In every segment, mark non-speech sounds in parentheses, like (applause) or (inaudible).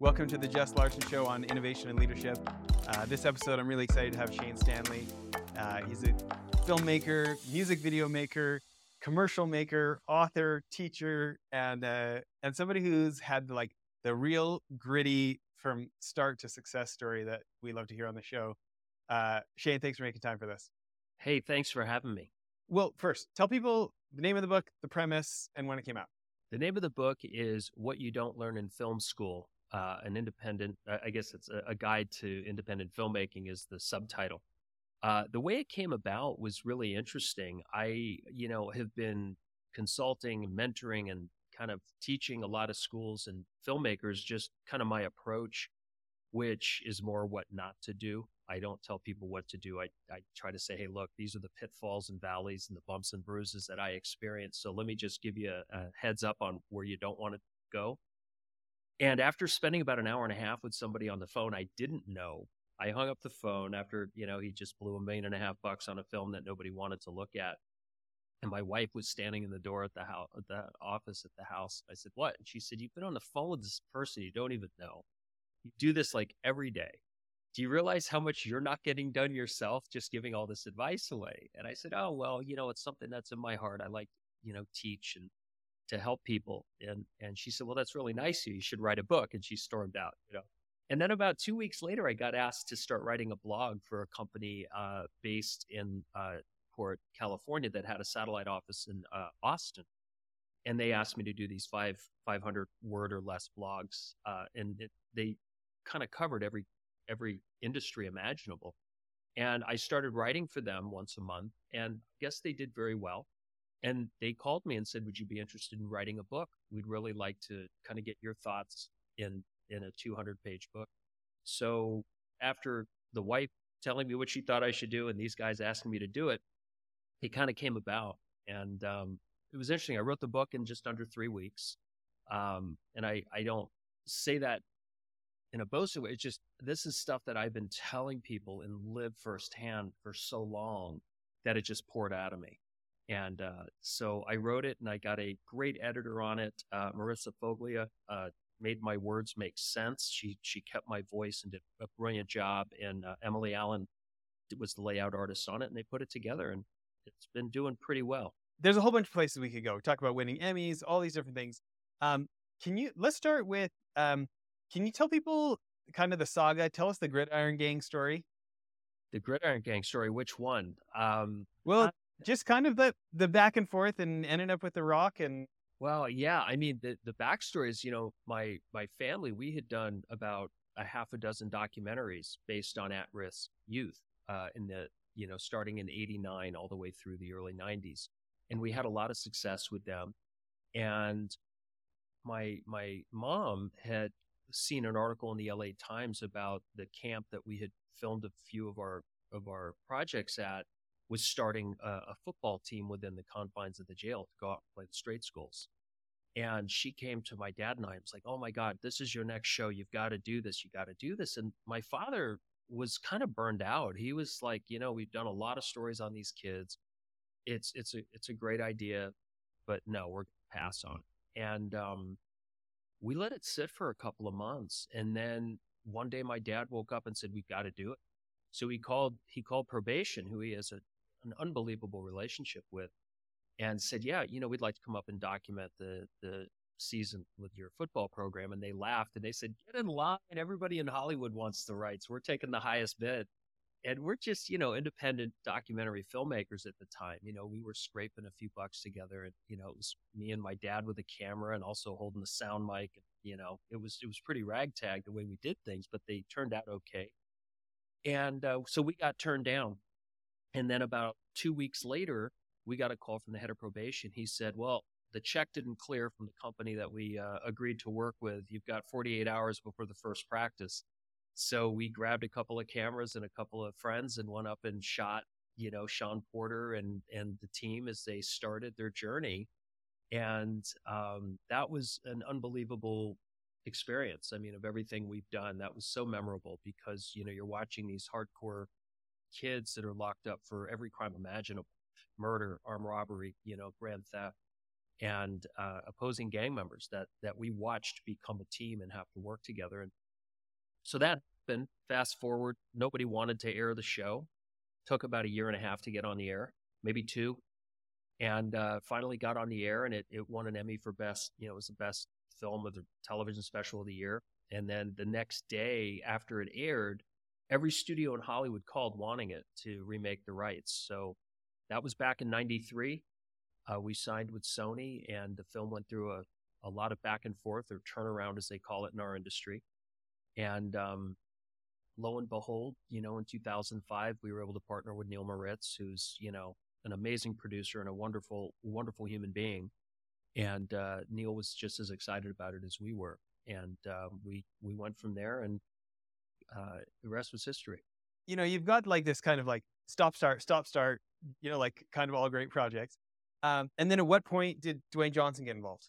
Welcome to the Jess Larson Show on innovation and leadership. Uh, this episode, I'm really excited to have Shane Stanley. Uh, he's a filmmaker, music video maker, commercial maker, author, teacher, and uh, and somebody who's had like the real gritty from start to success story that we love to hear on the show. Uh, Shane, thanks for making time for this. Hey, thanks for having me. Well, first, tell people the name of the book, the premise, and when it came out. The name of the book is What You Don't Learn in Film School. Uh, an independent, I guess it's a, a, guide to independent filmmaking, is the subtitle. Uh, the way it came about was really interesting. I, you know, have been consulting, mentoring, and kind of teaching a lot of schools and filmmakers just kind of my approach, which is more what not to do. I don't tell people what to do. I, I try to say, hey, look, these are the pitfalls and valleys and the bumps and bruises that I experienced. So let me just give you a, a heads up on where you don't want to go. And after spending about an hour and a half with somebody on the phone I didn't know, I hung up the phone after, you know, he just blew a million and a half bucks on a film that nobody wanted to look at. And my wife was standing in the door at the house, at the office at the house. I said, "What?" And she said, "You've been on the phone with this person you don't even know. You do this like every day do you realize how much you're not getting done yourself just giving all this advice away? And I said, oh, well, you know, it's something that's in my heart. I like, you know, teach and to help people. And, and she said, well, that's really nice you. Should write a book. And she stormed out, you know. And then about two weeks later, I got asked to start writing a blog for a company uh, based in uh, Port, California that had a satellite office in uh, Austin. And they asked me to do these five 500 word or less blogs. Uh, and it, they kind of covered every every industry imaginable. And I started writing for them once a month, and I guess they did very well. And they called me and said, "Would you be interested in writing a book? We'd really like to kind of get your thoughts in in a 200 page book." So after the wife telling me what she thought I should do, and these guys asking me to do it, it kind of came about. And um, it was interesting. I wrote the book in just under three weeks, um, and I I don't say that in a boasting way. It's just this is stuff that I've been telling people and lived firsthand for so long that it just poured out of me. And uh, so I wrote it, and I got a great editor on it, uh, Marissa Foglia. Uh, made my words make sense. She she kept my voice and did a brilliant job. And uh, Emily Allen was the layout artist on it, and they put it together, and it's been doing pretty well. There's a whole bunch of places we could go. We talk about winning Emmys, all these different things. Um, can you let's start with um, can you tell people kind of the saga? Tell us the Gridiron Gang story. The Gridiron Gang story. Which one? Um, well, just kind of the the back and forth and ended up with the Rock and. Well, yeah. I mean, the the backstory is, you know, my my family. We had done about a half a dozen documentaries based on at risk youth uh, in the you know starting in '89 all the way through the early '90s, and we had a lot of success with them. And my my mom had seen an article in the LA Times about the camp that we had filmed a few of our of our projects at was starting a, a, football team within the confines of the jail to go out and play the straight schools. And she came to my dad and I and was like, "Oh my God, this is your next show. You've got to do this. You got to do this." And my father was kind of burned out. He was like, "You know, we've done a lot of stories on these kids. It's it's a it's a great idea, but no, we're gonna pass on." And um, we let it sit for a couple of months. And then one day my dad woke up and said, We've got to do it. So he called he called probation, who he is a, an unbelievable relationship with, and said, Yeah, you know, we'd like to come up and document the the season with your football program. And they laughed and they said, Get in line. Everybody in Hollywood wants the rights. We're taking the highest bid and we're just you know independent documentary filmmakers at the time you know we were scraping a few bucks together and you know it was me and my dad with a camera and also holding the sound mic and you know it was it was pretty ragtag the way we did things but they turned out okay and uh, so we got turned down and then about two weeks later we got a call from the head of probation he said well the check didn't clear from the company that we uh, agreed to work with you've got 48 hours before the first practice so we grabbed a couple of cameras and a couple of friends and went up and shot, you know, Sean Porter and and the team as they started their journey. And um, that was an unbelievable experience. I mean, of everything we've done, that was so memorable because you know you're watching these hardcore kids that are locked up for every crime imaginable, murder, armed robbery, you know, grand theft, and uh, opposing gang members that that we watched become a team and have to work together. And so that happened. Fast forward, nobody wanted to air the show. Took about a year and a half to get on the air, maybe two, and uh, finally got on the air. And it it won an Emmy for best. You know, it was the best film of the television special of the year. And then the next day after it aired, every studio in Hollywood called wanting it to remake the rights. So that was back in '93. Uh, we signed with Sony, and the film went through a, a lot of back and forth, or turnaround, as they call it in our industry. And um, lo and behold, you know, in 2005, we were able to partner with Neil Moritz, who's, you know, an amazing producer and a wonderful, wonderful human being. And uh, Neil was just as excited about it as we were. And uh, we we went from there, and uh, the rest was history. You know, you've got like this kind of like stop, start, stop, start. You know, like kind of all great projects. Um, and then at what point did Dwayne Johnson get involved?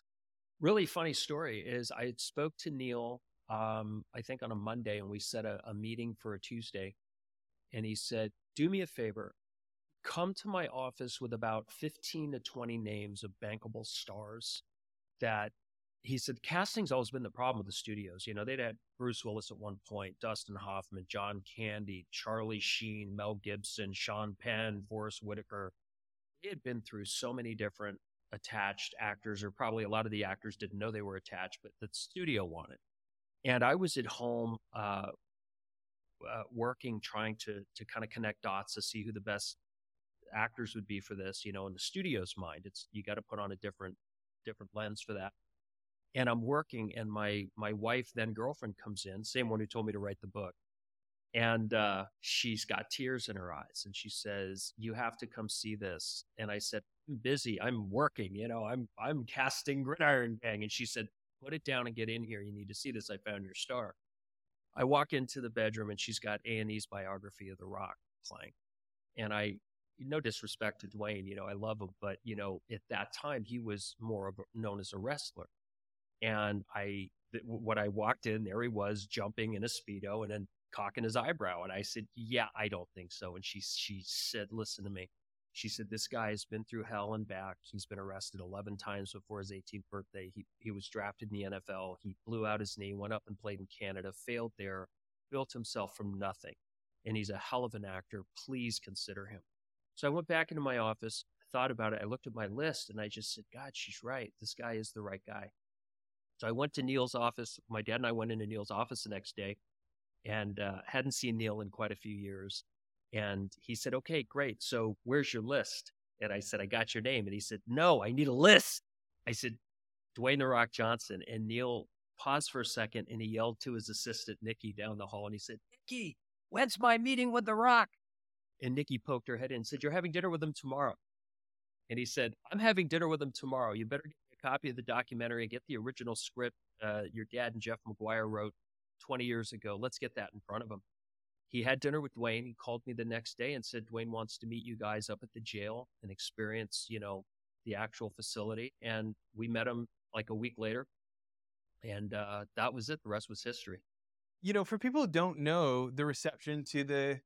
Really funny story is I spoke to Neil, um, I think on a Monday, and we set a, a meeting for a Tuesday. And he said, Do me a favor, come to my office with about 15 to 20 names of bankable stars that he said casting's always been the problem with the studios. You know, they'd had Bruce Willis at one point, Dustin Hoffman, John Candy, Charlie Sheen, Mel Gibson, Sean Penn, Forest Whitaker he had been through so many different attached actors, or probably a lot of the actors didn't know they were attached, but the studio wanted. And I was at home uh, uh, working, trying to to kind of connect dots to see who the best actors would be for this. You know, in the studio's mind, it's you got to put on a different different lens for that. And I'm working, and my my wife, then girlfriend, comes in, same one who told me to write the book, and uh, she's got tears in her eyes and she says you have to come see this and i said i'm busy i'm working you know i'm i'm casting gridiron gang and she said put it down and get in here you need to see this i found your star. I walk into the bedroom and she's got a&e's biography of the rock playing and i no disrespect to dwayne you know i love him but you know at that time he was more of a, known as a wrestler and i what i walked in there he was jumping in a speedo and then cocking his eyebrow. And I said, Yeah, I don't think so. And she she said, Listen to me. She said, This guy has been through hell and back. He's been arrested 11 times before his 18th birthday. He, he was drafted in the NFL. He blew out his knee, went up and played in Canada, failed there, built himself from nothing. And he's a hell of an actor. Please consider him. So I went back into my office, thought about it. I looked at my list and I just said, God, she's right. This guy is the right guy. So I went to Neil's office. My dad and I went into Neil's office the next day and uh, hadn't seen Neil in quite a few years. And he said, Okay, great. So where's your list? And I said, I got your name. And he said, No, I need a list. I said, Dwayne The Rock Johnson. And Neil paused for a second and he yelled to his assistant, Nikki, down the hall. And he said, Nikki, when's my meeting with The Rock? And Nikki poked her head in and said, You're having dinner with him tomorrow. And he said, I'm having dinner with him tomorrow. You better get copy of the documentary and get the original script uh, your dad and Jeff Maguire wrote 20 years ago. Let's get that in front of him. He had dinner with Dwayne. He called me the next day and said, Dwayne wants to meet you guys up at the jail and experience, you know, the actual facility. And we met him like a week later. And uh, that was it. The rest was history. You know, for people who don't know the reception to the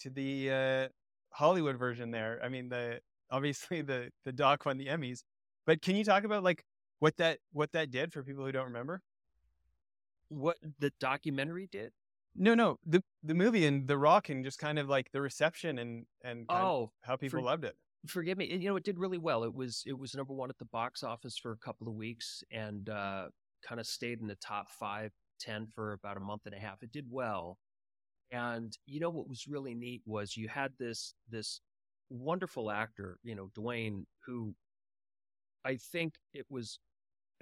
to the uh, Hollywood version there, I mean the obviously the the doc won the Emmys, but can you talk about like what that what that did for people who don't remember? what the documentary did? No, no, the the movie and The Rock and just kind of like the reception and and oh, how people for, loved it. Forgive me, you know it did really well. It was it was number one at the box office for a couple of weeks and uh, kind of stayed in the top five, ten for about a month and a half. It did well, and you know what was really neat was you had this this wonderful actor, you know Dwayne, who I think it was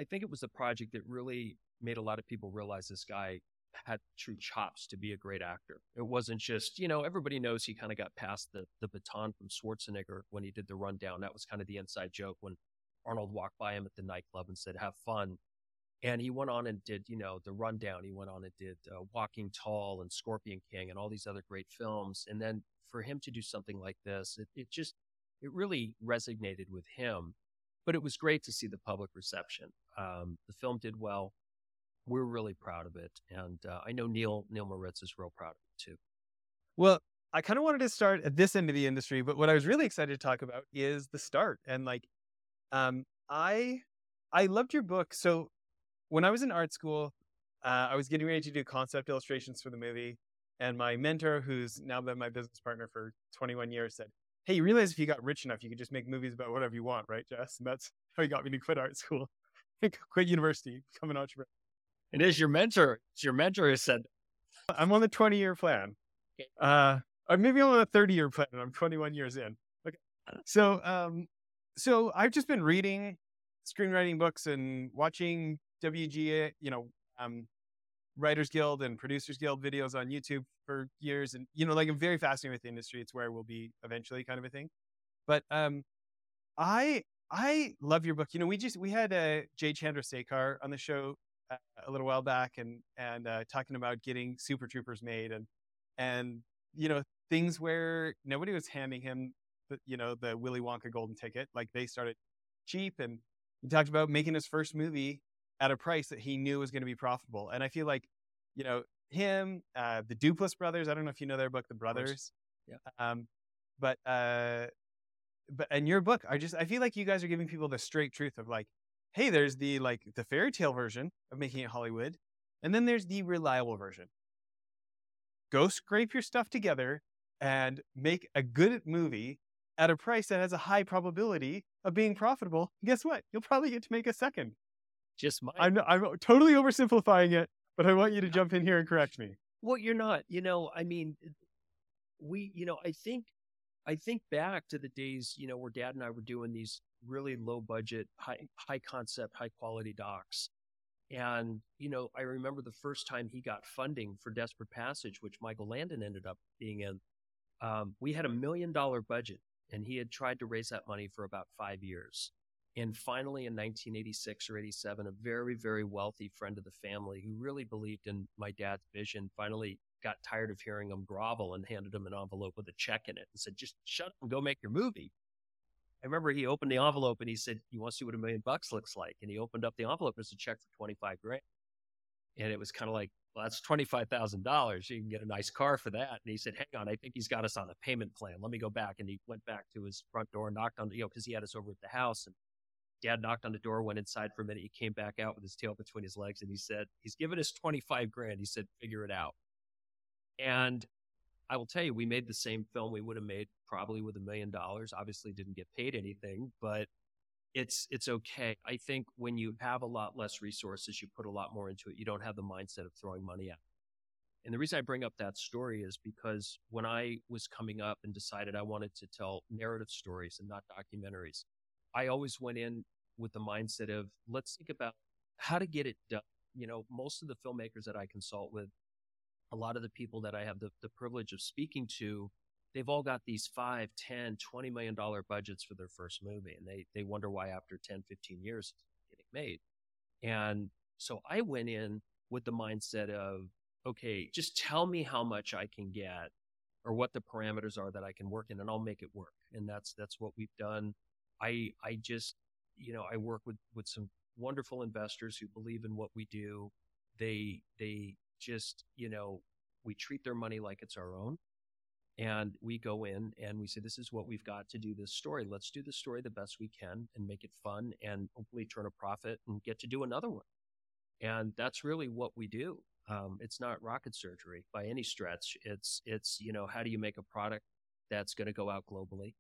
I think it was a project that really made a lot of people realize this guy had true chops to be a great actor. It wasn't just, you know, everybody knows he kind of got past the the baton from Schwarzenegger when he did the rundown. That was kind of the inside joke when Arnold walked by him at the nightclub and said, "Have fun." And he went on and did, you know, the rundown. He went on and did uh, Walking Tall and Scorpion King and all these other great films. And then for him to do something like this, it, it just, it really resonated with him. But it was great to see the public reception. Um, the film did well we're really proud of it, and uh, I know Neil Neil Moritz is real proud of it too. Well, I kind of wanted to start at this end of the industry, but what I was really excited to talk about is the start and like, um, I I loved your book. So when I was in art school, uh, I was getting ready to do concept illustrations for the movie, and my mentor, who's now been my business partner for 21 years, said, "Hey, you realize if you got rich enough, you could just make movies about whatever you want, right, Jess?" And that's how he got me to quit art school, (laughs) quit university, become an entrepreneur. It is your mentor. It's your mentor who said, (laughs) "I'm on the 20 year plan." Okay. Uh, or maybe I'm on a 30 year plan, and I'm 21 years in. Okay, so um, so I've just been reading screenwriting books and watching WGA, you know, um, Writers Guild and Producers Guild videos on YouTube for years, and you know, like I'm very fascinated with the industry. It's where we'll be eventually, kind of a thing. But um, I I love your book. You know, we just we had uh, Jay Chandra Chandrasekhar on the show uh, a little while back, and and uh, talking about getting Super Troopers made, and and you know things where nobody was handing him the you know the Willy Wonka golden ticket. Like they started cheap, and he talked about making his first movie at a price that he knew was going to be profitable. And I feel like, you know, him, uh, the Duplass brothers. I don't know if you know their book, The Brothers. Yeah. Um, but uh, but in your book, I just I feel like you guys are giving people the straight truth of like, hey, there's the like the fairy tale version of making it Hollywood, and then there's the reliable version. Go scrape your stuff together and make a good movie at a price that has a high probability of being profitable. Guess what? You'll probably get to make a second. Just my. I'm I'm totally oversimplifying it, but I want you to jump in here and correct me. Well, you're not. You know, I mean, we, you know, I think, I think back to the days, you know, where Dad and I were doing these really low budget, high high concept, high quality docs, and you know, I remember the first time he got funding for Desperate Passage, which Michael Landon ended up being in. Um, we had a million dollar budget, and he had tried to raise that money for about five years. And finally, in 1986 or 87, a very, very wealthy friend of the family who really believed in my dad's vision finally got tired of hearing him grovel and handed him an envelope with a check in it and said, just shut up and go make your movie. I remember he opened the envelope and he said, You want to see what a million bucks looks like? And he opened up the envelope. and It's a check for 25 grand. And it was kind of like, Well, that's $25,000. You can get a nice car for that. And he said, Hang on, I think he's got us on a payment plan. Let me go back. And he went back to his front door, and knocked on, you know, because he had us over at the house. And dad knocked on the door, went inside for a minute. He came back out with his tail between his legs and he said, He's given us 25 grand. He said, Figure it out. And I will tell you, we made the same film we would have made probably with a million dollars. Obviously, didn't get paid anything, but it's it's okay. I think when you have a lot less resources, you put a lot more into it. You don't have the mindset of throwing money out. And the reason I bring up that story is because when I was coming up and decided I wanted to tell narrative stories and not documentaries, I always went in with the mindset of let's think about how to get it done. You know, most of the filmmakers that I consult with, a lot of the people that I have the, the privilege of speaking to, they've all got these five, 10, 20 million dollar budgets for their first movie. And they, they wonder why after 10, 15 years it's getting made. And so I went in with the mindset of, okay, just tell me how much I can get or what the parameters are that I can work in and I'll make it work. And that's, that's what we've done. I, I just, you know, I work with, with some wonderful investors who believe in what we do. They, they just, you know, we treat their money like it's our own. And we go in and we say, this is what we've got to do this story. Let's do the story the best we can and make it fun and hopefully turn a profit and get to do another one. And that's really what we do. Um, it's not rocket surgery by any stretch. It's, it's, you know, how do you make a product that's going to go out globally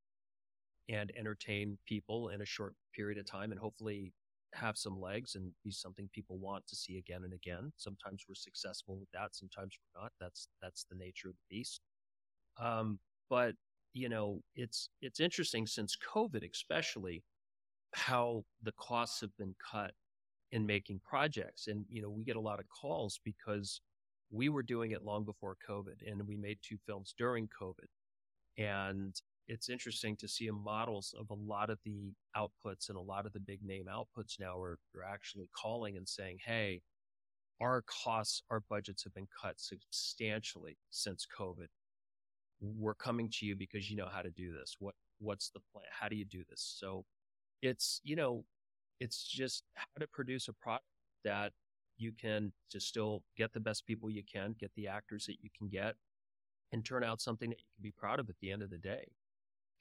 and entertain people in a short period of time and hopefully have some legs and be something people want to see again and again. Sometimes we're successful with that, sometimes we're not. That's that's the nature of the beast. Um, but you know, it's it's interesting since COVID, especially how the costs have been cut in making projects, and you know, we get a lot of calls because we were doing it long before COVID, and we made two films during COVID, and it's interesting to see models of a lot of the outputs and a lot of the big name outputs now are, are actually calling and saying, Hey, our costs, our budgets have been cut substantially since COVID. We're coming to you because you know how to do this. What, what's the plan? How do you do this? So it's, you know, it's just how to produce a product that you can to still get the best people you can, get the actors that you can get and turn out something that you can be proud of at the end of the day.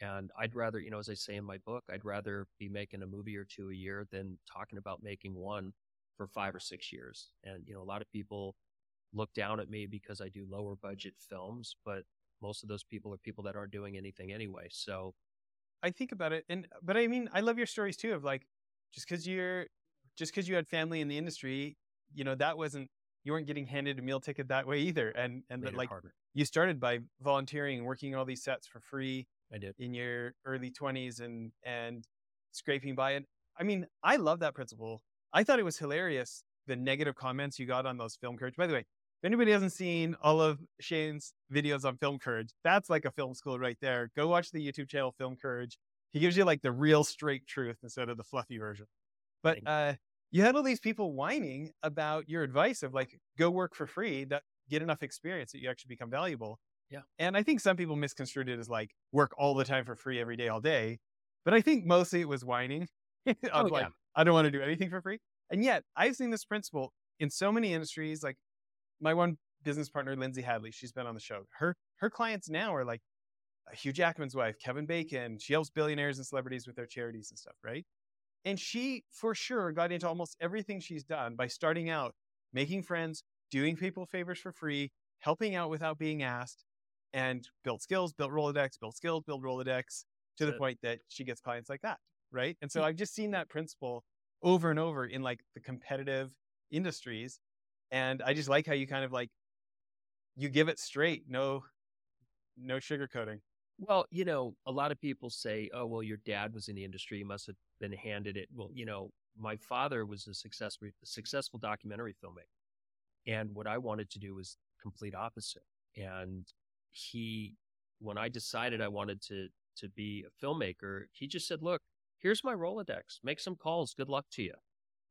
And I'd rather, you know, as I say in my book, I'd rather be making a movie or two a year than talking about making one for five or six years. And, you know, a lot of people look down at me because I do lower budget films, but most of those people are people that aren't doing anything anyway. So I think about it and but I mean, I love your stories too of like just cuz you're just cuz you had family in the industry, you know, that wasn't you weren't getting handed a meal ticket that way either. And and that like harder. you started by volunteering and working all these sets for free I did. in your early 20s and and scraping by it. I mean, I love that principle. I thought it was hilarious the negative comments you got on those film courage. By the way, if anybody hasn't seen all of Shane's videos on film courage, that's like a film school right there. Go watch the YouTube channel Film Courage. He gives you like the real straight truth instead of the fluffy version. But you. uh you had all these people whining about your advice of like go work for free that get enough experience that you actually become valuable. Yeah. And I think some people misconstrued it as like work all the time for free every day, all day. But I think mostly it was whining. (laughs) of Oh, like, yeah. I don't want to do anything for free. And yet I've seen this principle in so many industries. Like my one business partner, Lindsay Hadley, she's been on the show. Her her clients now are like Hugh Jackman's wife, Kevin Bacon. She helps billionaires and celebrities with their charities and stuff, right? And she for sure got into almost everything she's done by starting out making friends, doing people favors for free, helping out without being asked, and built skills, built Rolodex, built skills, built Rolodex to the point that she gets clients like that, right? And so hmm. I've just seen that principle over and over in like the competitive industries, and I just like how you kind of like you give it straight, no, no sugarcoating. Well, you know, a lot of people say, "Oh, well, your dad was in the industry; you must have been handed it." Well, you know, my father was a successful, a successful documentary filmmaker, and what I wanted to do was complete opposite. And he, when I decided I wanted to to be a filmmaker, he just said, "Look, here's my Rolodex. Make some calls. Good luck to you."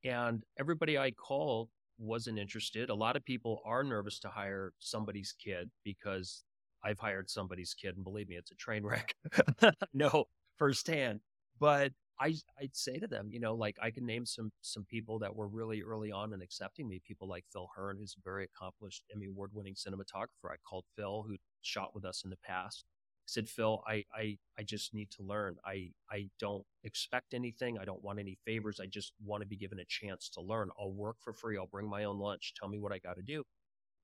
And everybody I called wasn't interested. A lot of people are nervous to hire somebody's kid because I've hired somebody's kid, and believe me, it's a train wreck. (laughs) no, firsthand. But I, I'd say to them, you know, like I can name some some people that were really early on in accepting me. People like Phil Hearn, who's a very accomplished Emmy Award winning cinematographer. I called Phil, who shot with us in the past. Said, Phil, I, I I just need to learn. I I don't expect anything. I don't want any favors. I just want to be given a chance to learn. I'll work for free. I'll bring my own lunch. Tell me what I got to do.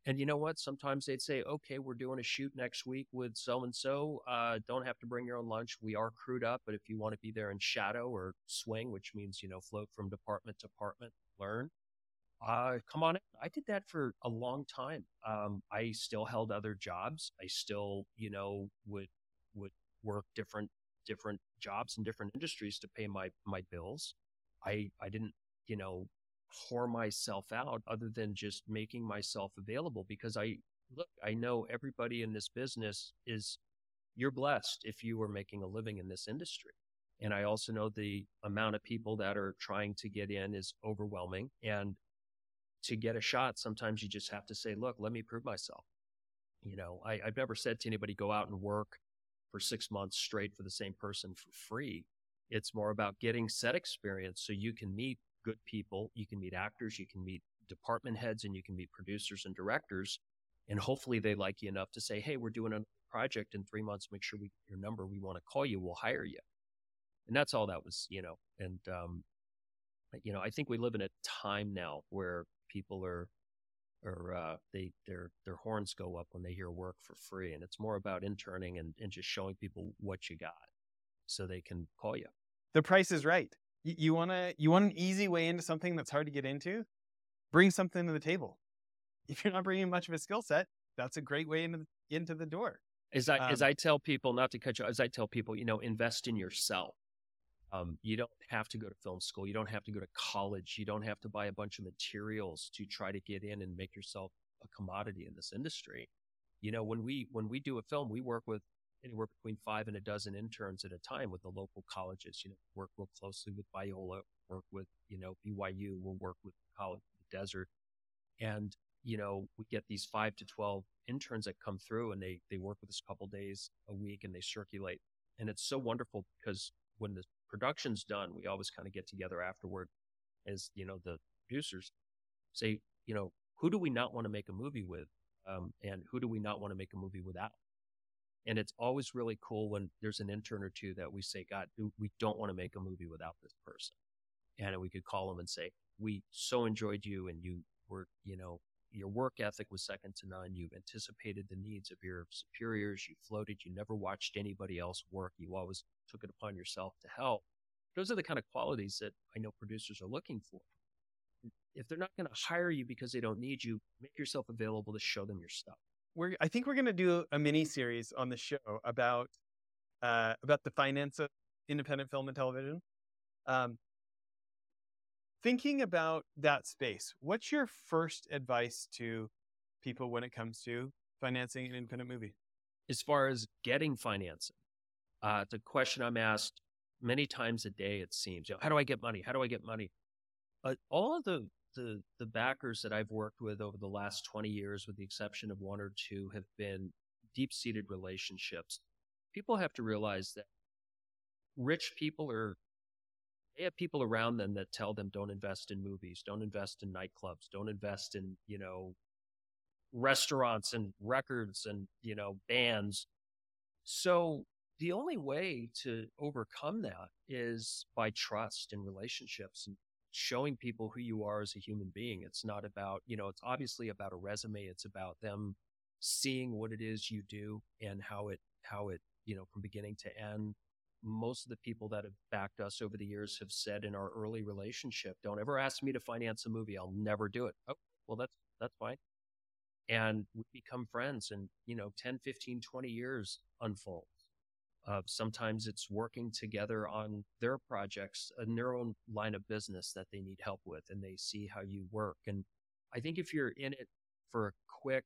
And you know what? Sometimes they'd say, okay, we're doing a shoot next week with so and so. Don't have to bring your own lunch. We are crewed up, but if you want to be there in shadow or swing, which means, you know, float from department to department, learn, uh, come on. I did that for a long time. Um, I still held other jobs. I still, you know, would, would work different, different jobs in different industries to pay my, my bills. I, I didn't, you know, whore myself out other than just making myself available because I look, I know everybody in this business is you're blessed if you are making a living in this industry. And I also know the amount of people that are trying to get in is overwhelming. And to get a shot, sometimes you just have to say, look, let me prove myself. You know, I, I've never said to anybody, go out and work for six months straight for the same person for free. It's more about getting set experience so you can meet good people. You can meet actors, you can meet department heads, and you can meet producers and directors. And hopefully they like you enough to say, hey, we're doing a project in three months. Make sure we get your number. We want to call you. We'll hire you. And that's all that was, you know. And, um, you know, I think we live in a time now where people are, or uh, they their their horns go up when they hear work for free, and it's more about interning and, and just showing people what you got, so they can call you. The price is right. You, you want to you want an easy way into something that's hard to get into? Bring something to the table. If you're not bringing much of a skill set, that's a great way into the, into the door. As I as Um, I tell people, not to cut you, as I tell people, you know, invest in yourself. Um, you don't have to go to film school. You don't have to go to college. You don't have to buy a bunch of materials to try to get in and make yourself a commodity in this industry. You know, when we when we do a film, we work with anywhere between five and a dozen interns at a time with the local colleges. You know, work real closely with Biola, work with you know BYU. We'll work with College of the Desert, and you know we get these five to twelve interns that come through and they they work with us a couple days a week and they circulate and it's so wonderful because when the production's done we always kind of get together afterward as you know the producers say you know who do we not want to make a movie with um, and who do we not want to make a movie without And it's always really cool when there's an intern or two that we say, God, we don't want to make a movie without this person. And we could call them and say, we so enjoyed you and you were, you know, your work ethic was second to none. You anticipated the needs of your superiors. You floated. You never watched anybody else work. You always took it upon yourself to help. Those are the kind of qualities that I know producers are looking for. If they're not going to hire you because they don't need you, make yourself available to show them your stuff. We're, I think we're going to do a mini series on the show about uh, about the finance of independent film and television. Um, thinking about that space, what's your first advice to people when it comes to financing an independent movie? As far as getting financing, uh, it's a question I'm asked many times a day. It seems, you know, how do I get money? How do I get money? But all of the the the backers that I've worked with over the last 20 years, with the exception of one or two, have been deep seated relationships. People have to realize that rich people are they have people around them that tell them don't invest in movies, don't invest in nightclubs, don't invest in, you know, restaurants and records and, you know, bands. So the only way to overcome that is by trust and relationships and showing people who you are as a human being. It's not about, you know, it's obviously about a resume. It's about them seeing what it is you do and how it, how it, you know, from beginning to end. Most of the people that have backed us over the years have said in our early relationship, don't ever ask me to finance a movie. I'll never do it. Oh, well, that's, that's fine. And we become friends and, you know, 10, 15, 20 years unfolds. Uh, sometimes it's working together on their projects in their own line of business that they need help with, and they see how you work. And I think if you're in it for a quick,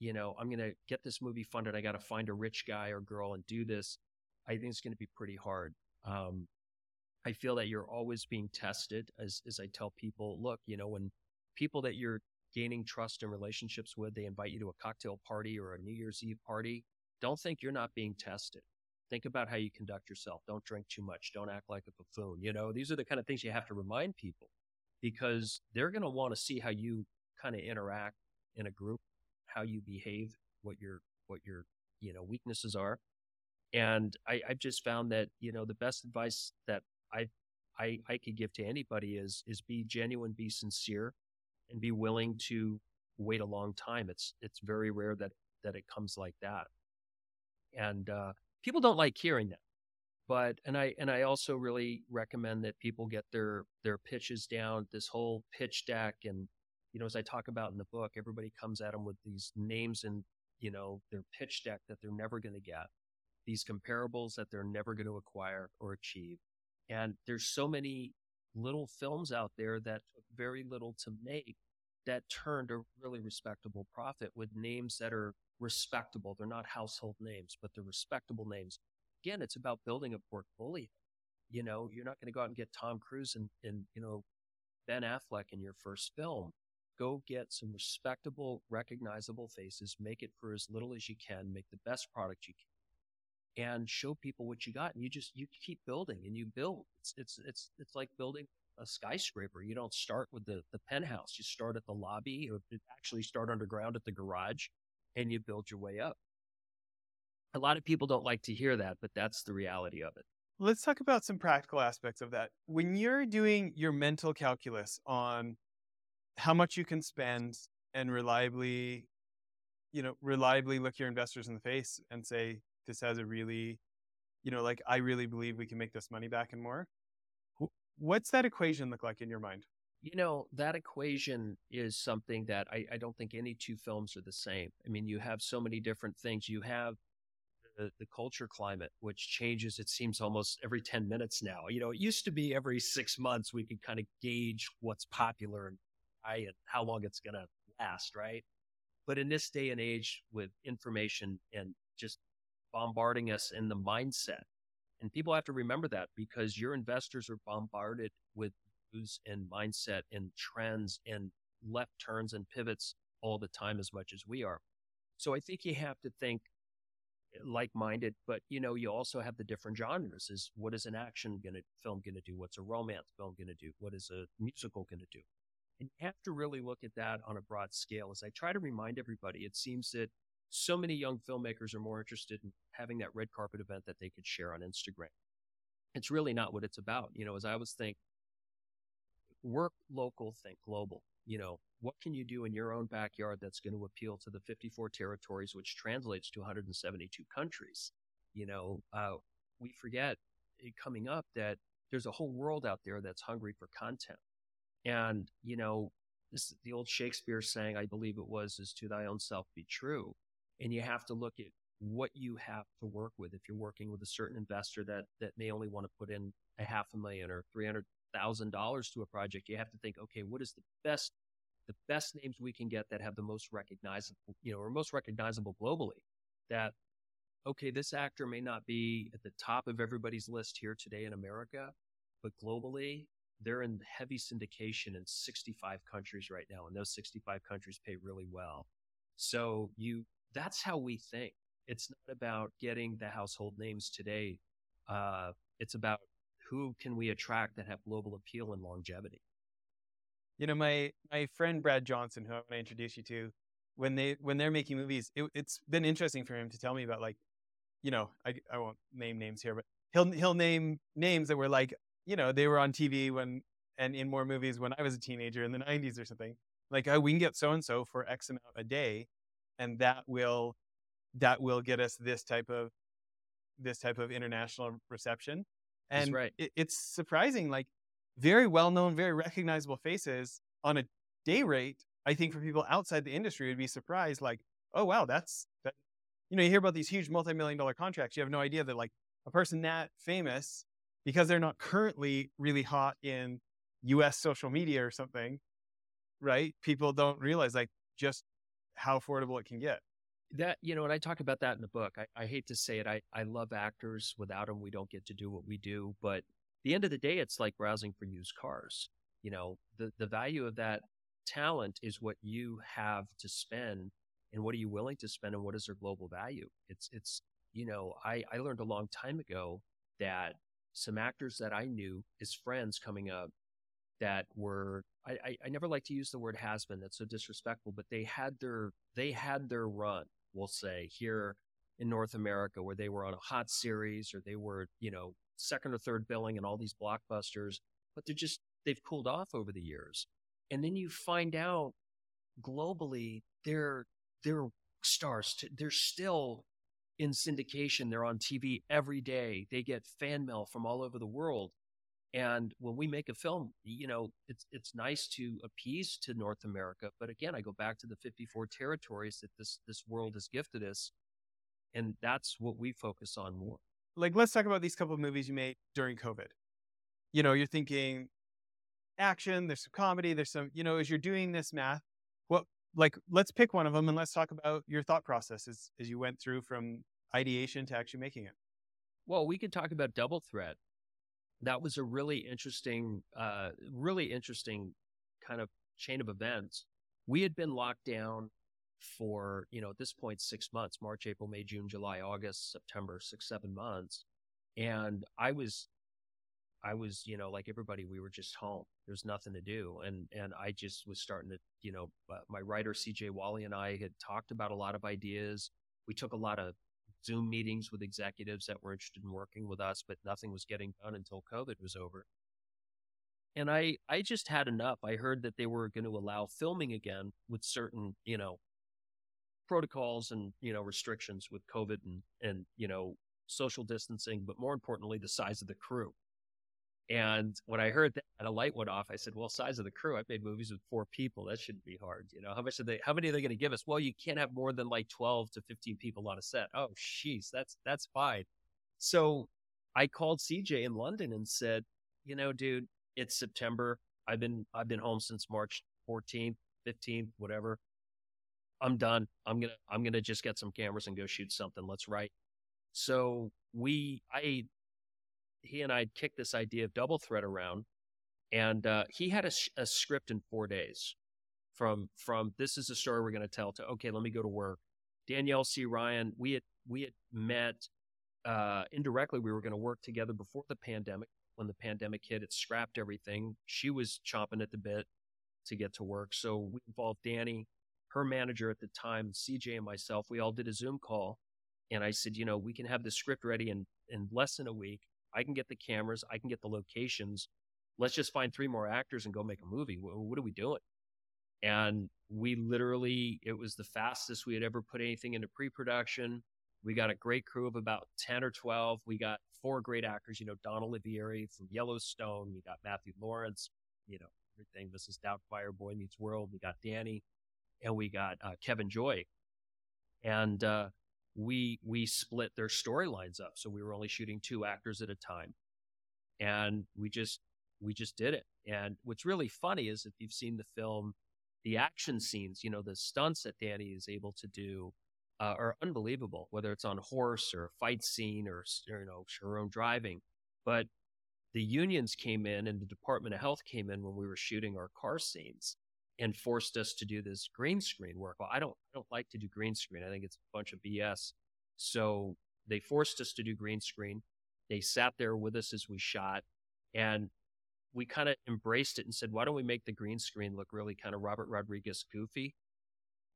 you know, I'm going to get this movie funded, I got to find a rich guy or girl and do this, I think it's going to be pretty hard. Um, I feel that you're always being tested as, as I tell people, look, you know, when people that you're gaining trust and relationships with, they invite you to a cocktail party or a New Year's Eve party. Don't think you're not being tested. Think about how you conduct yourself. Don't drink too much. Don't act like a buffoon. You know, these are the kind of things you have to remind people because they're going to want to see how you kind of interact in a group, how you behave, what your, what your, you know, weaknesses are. And I, I've just found that, you know, the best advice that I, I, I could give to anybody is, is be genuine, be sincere and be willing to wait a long time. It's, it's very rare that, that it comes like that. And, uh, people don't like hearing that but and i and i also really recommend that people get their their pitches down this whole pitch deck and you know as i talk about in the book everybody comes at them with these names and you know their pitch deck that they're never going to get these comparables that they're never going to acquire or achieve and there's so many little films out there that took very little to make that turned a really respectable profit with names that are respectable. They're not household names, but they're respectable names. Again, it's about building a portfolio. You know, you're not going to go out and get Tom Cruise and, and, you know, Ben Affleck in your first film. Go get some respectable, recognizable faces, make it for as little as you can, make the best product you can, and show people what you got. And you just, you keep building and you build. It's, it's, it's, it's like building a skyscraper. You don't start with the, the penthouse. You start at the lobby or actually start underground at the garage and you build your way up. A lot of people don't like to hear that, but that's the reality of it. Let's talk about some practical aspects of that. When you're doing your mental calculus on how much you can spend and reliably, you know, reliably look your investors in the face and say, this has a really, you know, like I really believe we can make this money back and more. What's that equation look like in your mind? You know, that equation is something that I, I, don't think any two films are the same. I mean, you have so many different things. You have the, the culture climate, which changes, it seems almost every 10 minutes now. You know, it used to be every six months we could kind of gauge what's popular and, and how long it's going to last, right? But in this day and age with information and just bombarding us in the mindset, and people have to remember that because your investors are bombarded with news and mindset and trends and left turns and pivots all the time as much as we are. So I think you have to think eh, like-minded, but you know, you also have the different genres. Is what is an action gonna film gonna do? What's a romance film gonna do? What is a musical gonna do? And you have to really look at that on a broad scale. As I try to remind everybody, it seems that so many young filmmakers are more interested in having that red carpet event that they could share on Instagram. It's really not what it's about. You know, as I always think, work local, think global. You know, what can you do in your own backyard that's going to appeal to the 54 territories, which translates to 172 countries? You know, uh, we forget eh, coming up that there's a whole world out there that's hungry for content. And, you know, this the old Shakespeare saying, I believe it was, is to thy own self be true. And you have to look at what you have to work with. If you're working with a certain investor that that may only want to put in a half a million or three hundred thousand dollars to a project, you have to think, okay, what is the best the best names we can get that have the most recognizable, you know, or most recognizable globally. That okay, this actor may not be at the top of everybody's list here today in America, but globally, they're in heavy syndication in 65 countries right now, and those 65 countries pay really well. So you, that's how we think. It's not about getting the household names today. Uh, it's about who can we attract that have global appeal and longevity. You know, my my friend Brad Johnson, who I want to introduce you to, when they when they're making movies, it, it's been interesting for him to tell me about like, you know, I I won't name names here, but he'll he'll name names that were like you know, they were on TV when and in more movies when I was a teenager in the 90s or something. Like, oh, we can get so and so for X amount a day, and that will that will get us this type of this type of international reception. And right. it, it's surprising, like very well known, very recognizable faces on a day rate. I think for people outside the industry would be surprised, like, oh wow, that's that. You know, you hear about these huge multi-million dollar contracts. You have no idea that like a person that famous because they're not currently really hot in US social media or something, right? People don't realize like just how affordable it can get. That, you know, and I talk about that in the book. I, I hate to say it. I, I love actors. Without them, we don't get to do what we do. But the end of the day, it's like browsing for used cars. You know, the, the value of that talent is what you have to spend and what are you willing to spend and what is their global value? It's, it's, you know, I, I learned a long time ago that some actors that I knew as friends coming up that were I, I, I never like to use the word has been that's so disrespectful, but they had their they had their run, we'll say, here in North America where they were on a hot series or they were, you know, second or third billing and all these blockbusters, but they're just they've cooled off over the years. And then you find out globally they're they're stars. They're still in syndication. They're on TV every day. They get fan mail from all over the world. And when we make a film, you know, it's it's nice to appease to North America, but again, I go back to the 54 territories that this this world has gifted us, and that's what we focus on more. Like, let's talk about these couple of movies you made during COVID. You know, you're thinking action, there's some comedy, there's some, you know, as you're doing this math, what like let's pick one of them and let's talk about your thought process as, as you went through from ideation to actually making it. Well, we could talk about Double Threat. That was a really interesting, uh, really interesting kind of chain of events. We had been locked down for, you know, at this point, six months, March, April, May, June, July, August, September, six, seven months. And I was I was, you know, like everybody, we were just home. There's nothing to do, and and I just was starting to, you know, uh, my writer C.J. Walley and I had talked about a lot of ideas. We took a lot of Zoom meetings with executives that were interested in working with us, but nothing was getting done until COVID was over. And I I just had enough. I heard that they were going to allow filming again with certain, you know, protocols and you know restrictions with COVID and and you know social distancing, but more importantly, the size of the crew and when I heard that a light went off, I said, "Well, size of the crew. I've made movies with four people. That shouldn't be hard. You know, how much are they? How many are they going to give us? Well, you can't have more than like twelve to fifteen people on a set. Oh, jeez, that's that's fine. So I called CJ in London and said, you know, dude, it's September. I've been I've been home since March 14th, 15th, whatever. I'm done. I'm gonna I'm gonna just get some cameras and go shoot something. Let's write. So we I he and I kicked this idea of double threat around, and uh, he had a, a, script in four days. From from this is the story we're going to tell to okay, let me go to work. Danielle C. Ryan, we had we had met uh, indirectly. We were going to work together before the pandemic. When the pandemic hit, it scrapped everything. She was chomping at the bit to get to work, so we involved Danny, her manager at the time, CJ and myself, we all did a Zoom call. And I said, you know, we can have the script ready in, in less than a week. I can get the cameras, I can get the locations. Let's just find three more actors and go make a movie. What, what are we doing? And we literally, it was the fastest we had ever put anything into pre production. We got a great crew of about 10 or 12. We got four great actors, you know, Don Olivieri from Yellowstone. We got Matthew Lawrence, you know, everything. This Mrs. Doubtfire, Boy Meets World. We got Danny and we got uh, Kevin Joy. And uh, we we split their storylines up. So we were only shooting two actors at a time. And we just we just did it. And what's really funny is if you've seen the film, the action scenes, you know, the stunts that Danny is able to do uh, are unbelievable, whether it's on horse or a fight scene or, you know, her own driving. But the unions came in and the Department of Health came in when we were shooting our car scenes and forced us to do this green screen work. Well, I don't, I don't like to do green screen. I think it's a bunch of BS. So they forced us to do green screen. They sat there with us as we shot and we kind of embraced it and said, why don't we make the green screen look really kind of Robert Rodriguez goofy?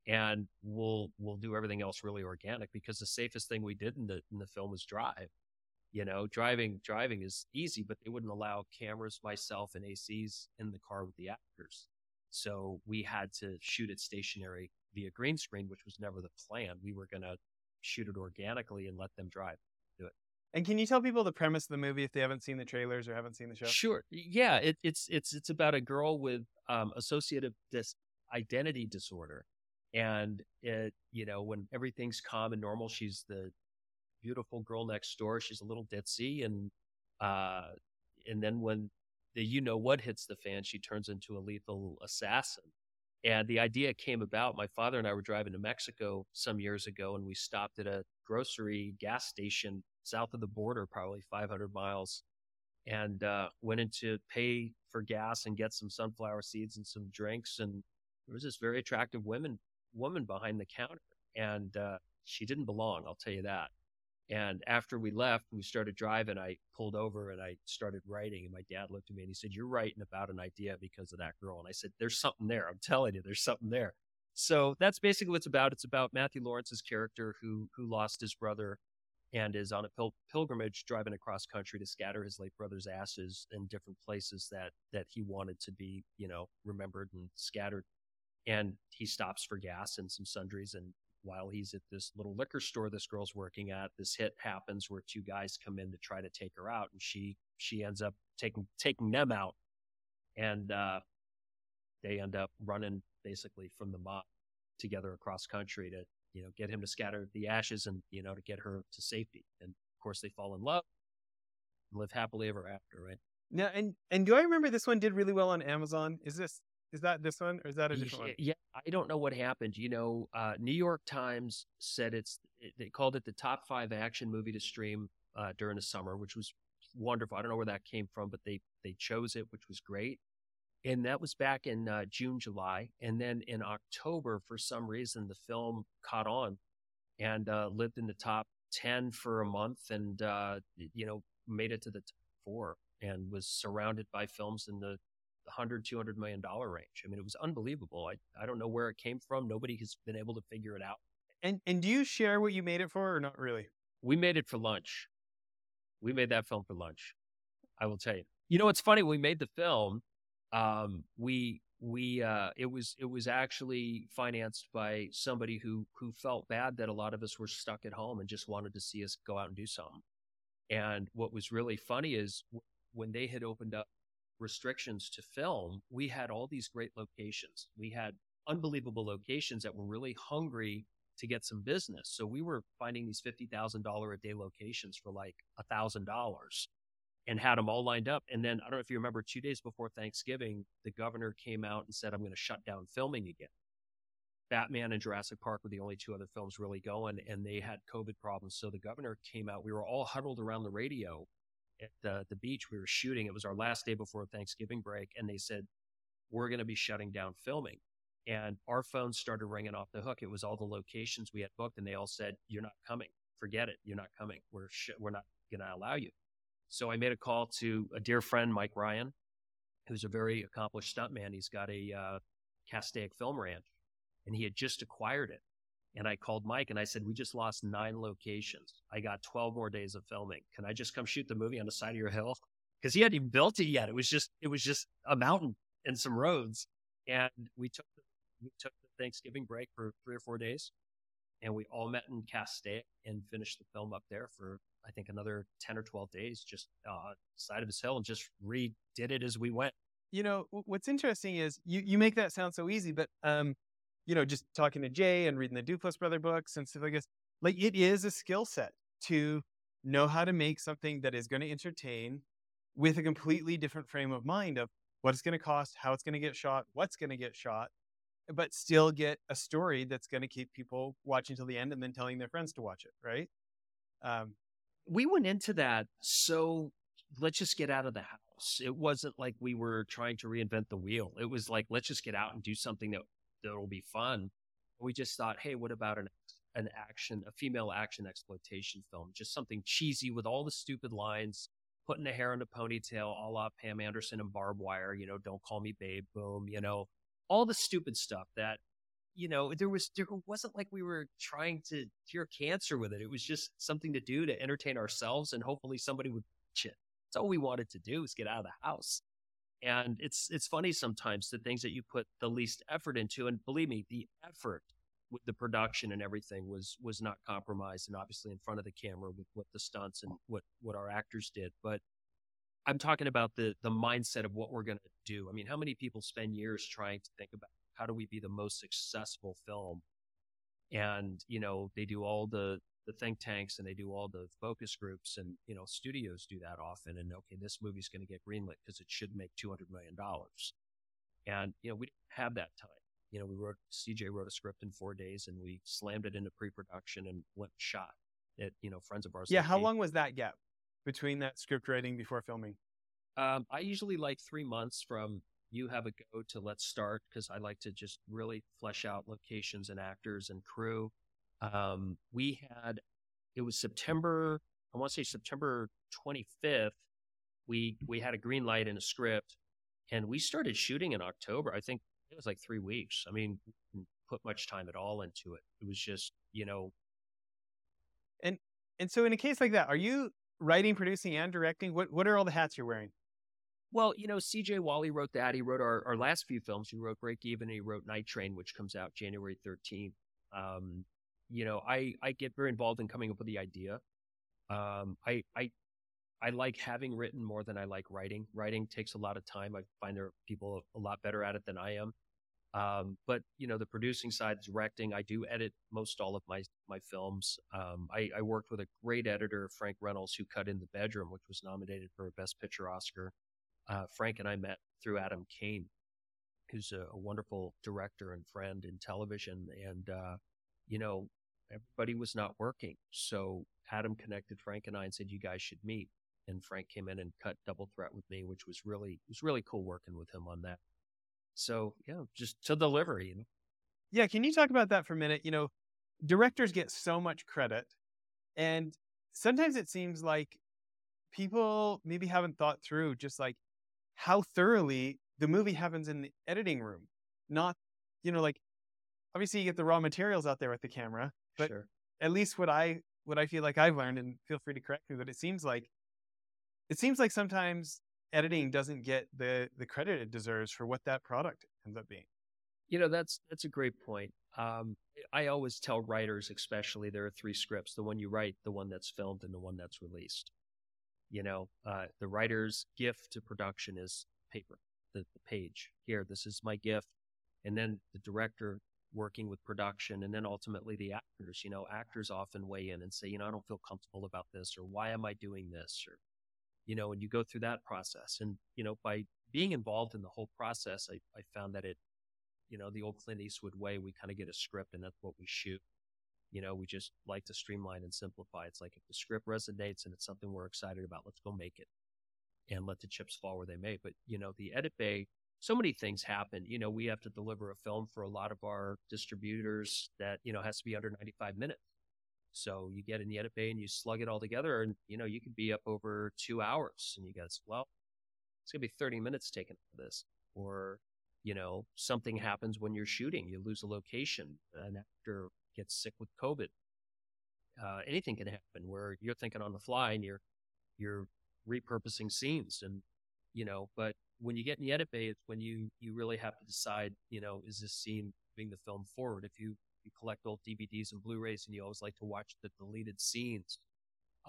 And we'll, we'll do everything else really organic because the safest thing we did in the, in the film was drive. You know, driving, driving is easy, but they wouldn't allow cameras, myself and ACs in the car with the actors. So we had to shoot it stationary via green screen, which was never the plan. We were going to shoot it organically and let them drive. Do it. And can you tell people the premise of the movie if they haven't seen the trailers or haven't seen the show? Sure. Yeah, it, it's it's it's about a girl with um, associative dis- identity disorder, and it you know when everything's calm and normal, she's the beautiful girl next door. She's a little ditzy, and uh, and then when the you know what hits the fan, she turns into a lethal assassin. And the idea came about. My father and I were driving to Mexico some years ago, and we stopped at a grocery gas station south of the border, probably 500 miles, and uh, went in to pay for gas and get some sunflower seeds and some drinks. And there was this very attractive woman woman behind the counter, and uh, she didn't belong. I'll tell you that. And after we left, we started driving. I pulled over and I started writing. And my dad looked at me and he said, You're writing about an idea because of that girl. And I said, There's something there. I'm telling you, there's something there. So that's basically what it's about. It's about Matthew Lawrence's character who who lost his brother and is on a pil- pilgrimage driving across country to scatter his late brother's ashes in different places that that he wanted to be, you know, remembered and scattered. And he stops for gas and some sundries and while he's at this little liquor store this girl's working at, this hit happens where two guys come in to try to take her out, and she she ends up taking taking them out, and uh, they end up running basically from the mob together across country to you know get him to scatter the ashes and you know to get her to safety. And of course, they fall in love, and live happily ever after, right? Yeah, and and do I remember this one did really well on Amazon? Is this is that this one or is that a different one? Yeah, I don't know what happened. You know, uh, New York Times said it's they called it the top five action movie to stream uh, during the summer, which was wonderful. I don't know where that came from, but they they chose it, which was great. And that was back in uh, June, July, and then in October, for some reason, the film caught on and uh, lived in the top ten for a month, and uh, you know made it to the top four, and was surrounded by films in the 100 200 million dollar range. I mean it was unbelievable. I, I don't know where it came from. Nobody has been able to figure it out. And and do you share what you made it for or not really? We made it for lunch. We made that film for lunch i will tell you. You know it's funny we made the film um, we we uh, it was it was actually financed by somebody who who felt bad that a lot of us were stuck at home and just wanted to see us go out and do something. And what was really funny is when they had opened up restrictions to film, we had all these great locations. We had unbelievable locations that were really hungry to get some business. So we were finding these $50,000 a day locations for like $1,000 and had them all lined up. And then I don't know if you remember, two days before Thanksgiving, the governor came out and said, I'm going to shut down filming again. Batman and Jurassic Park were the only two other films really going, and they had COVID problems. So the governor came out. We were all huddled around the radio at the, the beach we were shooting. It was our last day before Thanksgiving break. And they said, we're going to be shutting down filming. And our phones started ringing off the hook. It was all the locations we had booked. And they all said, you're not coming. Forget it. You're not coming. We're, sh- we're not going to allow you. So I made a call to a dear friend, Mike Ryan, who's a very accomplished stuntman. He's got a uh, Castaic film ranch. and he had just acquired it. And I called Mike and I said, we just lost nine locations. I got 12 more days of filming. Can I just come shoot the movie on the side of your hill? Because he hadn't even built it yet. It was just, it was just a mountain and some roads. And we took, the, we took the Thanksgiving break for three or four days and we all met in Castaic and finished the film up there for, I think another 10 or 12 days, just, uh, side of his hill and just redid it as we went. You know, what's interesting is you, you make that sound so easy, but, um, you know, just talking to Jay and reading the Duplass brother books and stuff like this, like it is a skill set to know how to make something that is going to entertain with a completely different frame of mind of what it's going to cost, how it's going to get shot, what's going to get shot, but still get a story that's going to keep people watching till the end and then telling their friends to watch it, right? Um, we went into that so let's just get out of the house. It wasn't like we were trying to reinvent the wheel. It was like let's just get out and do something that that'll be fun. We just thought, hey, what about an an action, a female action exploitation film, just something cheesy with all the stupid lines, putting the hair in a ponytail, a la Pam Anderson and Barb Wire, you know, don't call me babe, boom, you know, all the stupid stuff that, you know, there was, there wasn't like we were trying to cure cancer with it. It was just something to do to entertain ourselves and hopefully somebody would watch it. That's all we wanted to do is get out of the house. And it's it's funny sometimes the things that you put the least effort into, and believe me, the effort with the production and everything was was not compromised, and obviously in front of the camera with what the stunts and what what our actors did. But I'm talking about the the mindset of what we're going to do. I mean, how many people spend years trying to think about how do we be the most successful film? And you know, they do all the the think tanks and they do all the focus groups and you know studios do that often and okay this movie's going to get greenlit because it should make 200 million dollars. And you know we didn't have that time. You know we wrote cj wrote a script in four days and we slammed it into pre-production and went shot it you know friends of ours yeah how long was that gap between that script writing before filming? Um, i usually like three months from you have a go to let's start because i like to just really flesh out locations and actors and crew um, we had, it was September, I want to say September 25th. We, we had a green light in a script and we started shooting in October. I think it was like three weeks. I mean, put much time at all into it. It was just, you know. And, and so in a case like that, are you writing, producing, and directing? What, what are all the hats you're wearing? Well, you know, CJ Walley wrote that. He wrote our, our last few films. He wrote Break Even. he wrote Night Train, which comes out January 13th. Um, you know, I, I get very involved in coming up with the idea. Um, I, I, I like having written more than I like writing. Writing takes a lot of time. I find there are people a lot better at it than I am. Um, but you know, the producing side, directing, I do edit most all of my my films. Um, I, I, worked with a great editor, Frank Reynolds, who cut in the bedroom, which was nominated for a Best Picture Oscar. Uh, Frank and I met through Adam Kane, who's a, a wonderful director and friend in television, and uh, you know, everybody was not working. So Adam connected Frank and I and said, you guys should meet. And Frank came in and cut double threat with me, which was really, was really cool working with him on that. So yeah, just to deliver, you know. Yeah. Can you talk about that for a minute? You know, directors get so much credit and sometimes it seems like people maybe haven't thought through just like how thoroughly the movie happens in the editing room. Not, you know, like obviously you get the raw materials out there with the camera, but sure. at least what I what I feel like I've learned, and feel free to correct me, but it seems like it seems like sometimes editing doesn't get the the credit it deserves for what that product ends up being. You know, that's that's a great point. Um, I always tell writers, especially, there are three scripts: the one you write, the one that's filmed, and the one that's released. You know, uh, the writer's gift to production is paper, the, the page. Here, this is my gift, and then the director working with production and then ultimately the actors you know actors often weigh in and say you know i don't feel comfortable about this or why am i doing this? or you know and you go through that process. And you know by being involved in the whole process i, I found that it you know the old clint eastwood way we kind of get a script and that's what we shoot. You know we just like to streamline and simplify. It's like if the script resonates and it's something we're excited about let's go make it and let the chips fall where they may. But you know the edit bay so many things happen. You know, we have to deliver a film for a lot of our distributors that, you know, has to be under 95 minutes. So you get in the edit bay and you slug it all together and, you know, you could be up over two hours and you guys, well, it's going to be 30 minutes taken for this. Or, You know, something happens when you're shooting, you lose a location, an actor gets sick with COVID. Uh, anything can happen where you're thinking on the fly and you're you're repurposing scenes and you know but when you get in the edit bay it's when you you really have to decide you know is this scene moving the film forward? If you you collect old dvds and blu-rays and you always like to watch the deleted scenes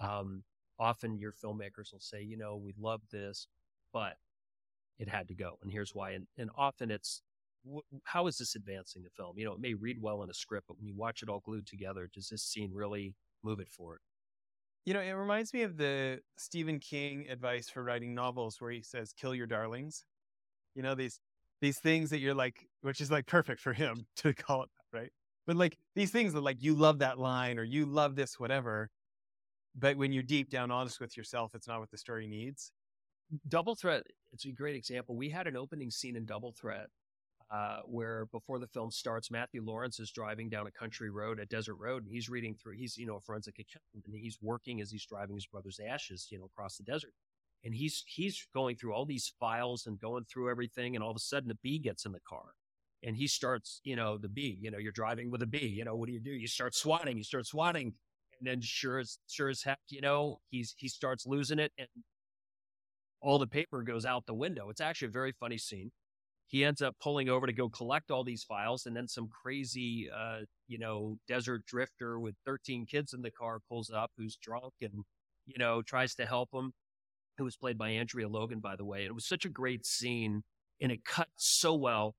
um, often your filmmakers will say you know we love this but it had to go and here's why. And, and often it's how is this advancing the film? You know it may read well in a script but when you watch it all glued together does this scene really move it forward you know, it reminds me of the Stephen King advice for writing novels where he says, kill your darlings. You know, these these things that you're like, which is like perfect for him (laughs) to call it that, right? But like these things that like you love that line or you love this, whatever. But when you're deep down honest with yourself, it's not what the story needs. Double Threat, it's a great example. We had an opening scene in Double Threat uh, where before the film starts, Matthew Lawrence is driving down a country road, a desert road, and he's reading through. He's you know a forensic accountant, and he's working as he's driving his brother's ashes, you know, across the desert. And he's he's going through all these files and going through everything, and all of a sudden a bee gets in the car, and he starts, you know, the bee. You know, you're driving with a bee. You know, what do you do? You start swatting. You start swatting, and then sure as sure as heck, you know, he's he starts losing it, and all the paper goes out the window. It's actually a very funny scene he ends up pulling over to go collect all these files and then some crazy uh, you know desert drifter with 13 kids in the car pulls up who's drunk and you know tries to help him who was played by andrea logan by the way. It was such a great scene and it cut so well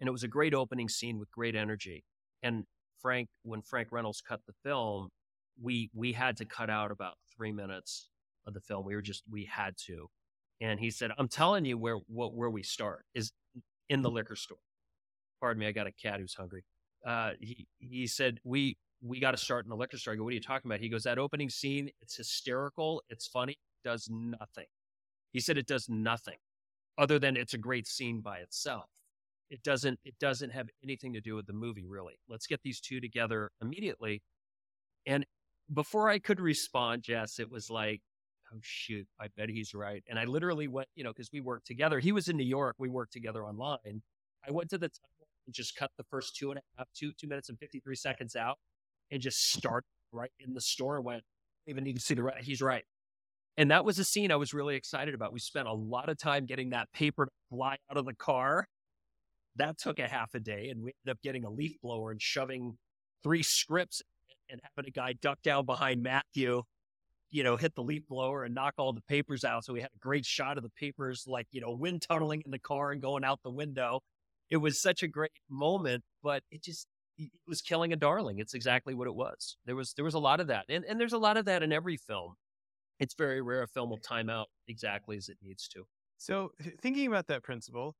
and it was a great opening scene with great energy. And frank when frank reynolds cut the film we we had to cut out about three minutes of the film. We were just we had to. And he said i'm telling you where what where we start is in the liquor store. Pardon me, I got a cat who's hungry. Uh, he he said we we got to start in the liquor store. I go, what are you talking about? He goes, that opening scene, it's hysterical, it's funny, does nothing. He said it does nothing other than it's a great scene by itself. It doesn't it doesn't have anything to do with the movie really. Let's get these two together immediately. And before I could respond, Jess, it was like oh shoot, I bet he's right. And I literally went, you know, because we worked together. He was in New York. We worked together online. I went to the timeline and just cut the first two and a half, two, two minutes and 53 seconds out and just started right in the store and went, even need to see the right. He's right. And that was a scene I was really excited about. We spent a lot of time getting that paper to fly out of the car. That took a half a day, and we ended up getting a leaf blower and shoving three scripts and having a guy duck down behind Matthew you know, hit the leaf blower and knock all the papers out. So we had a great shot of the papers, like, you know, wind tunneling in the car and going out the window. It was such a great moment, but it just, it was killing a darling. It's exactly what it was. There was, there was a lot of that. And, and there's a lot of that in every film. It's very rare a film will time out exactly as it needs to. So thinking about that principle,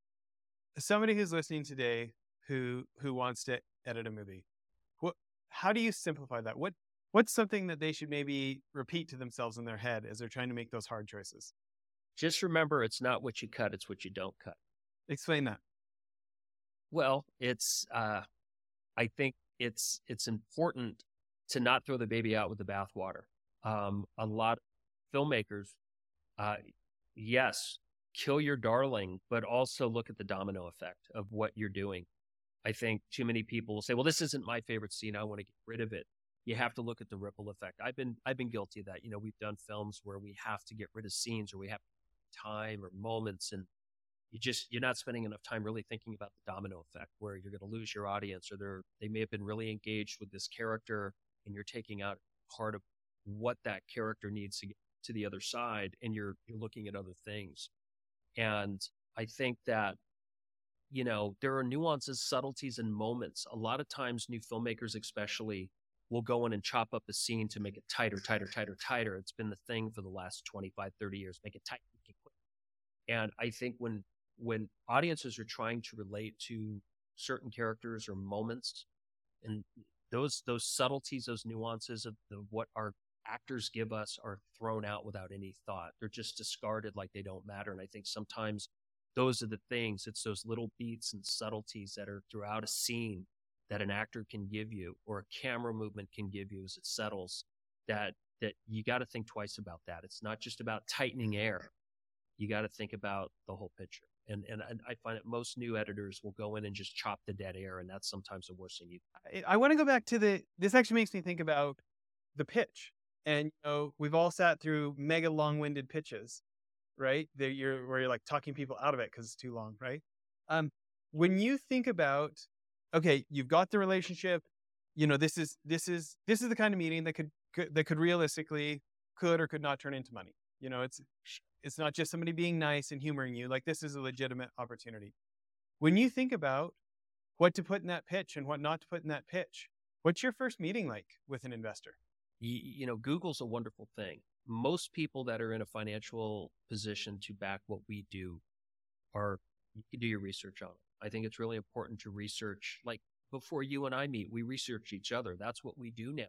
somebody who's listening today who, who wants to edit a movie, what, how do you simplify that? What, what's something that they should maybe repeat to themselves in their head as they're trying to make those hard choices? Just remember it's not what you cut, it's what you don't cut. Explain that. Well, it's uh I think it's it's important to not throw the baby out with the bathwater. Um a lot of filmmakers uh yes, kill your darling, but also look at the domino effect of what you're doing. I think too many people will say, "Well, this isn't my favorite scene. I want to get rid of it." You have to look at the ripple effect. I've been I've been guilty of that. You know, we've done films where we have to get rid of scenes or we have time or moments and you just you're not spending enough time really thinking about the domino effect where you're going to lose your audience or they're they may have been really engaged with this character and you're taking out part of what that character needs to get to the other side and you're you're looking at other things. And I think that you know, there are nuances, subtleties, and moments. A lot of times, new filmmakers, especially, we'll go in and chop up a scene to make it tighter, tighter, tighter, tighter. It's been the thing for the last 25, 30 years. Make it tight, make it quick. And I think when when audiences are trying to relate to certain characters or moments and those those subtleties, those nuances of the, what our actors give us are thrown out without any thought. They're just discarded like they don't matter. And I think sometimes those are the things. It's those little beats and subtleties that are throughout a scene that an actor can give you or a camera movement can give you as it settles that that you got to think twice about that it's not just about tightening air you got to think about the whole picture And, and I find that most new editors will go in and just chop the dead air, and that's sometimes the worst thing you. I, I want to go back to the. This actually makes me think about the pitch, and you know we've all sat through mega long-winded pitches, right? That you're where you're like talking people out of it because it's too long, right? Um, when you think about, okay, you've got the relationship, you know this is this is this is the kind of meeting that could, could that could realistically could or could not turn into money. You know, it's it's not just somebody being nice and humoring you. Like this is a legitimate opportunity. When you think about what to put in that pitch and what not to put in that pitch, what's your first meeting like with an investor? You, you know, Google's a wonderful thing. Most people that are in a financial position to back what we do are you can do your research on it. I think it's really important to research like before you and I meet, we research each other. That's what we do now.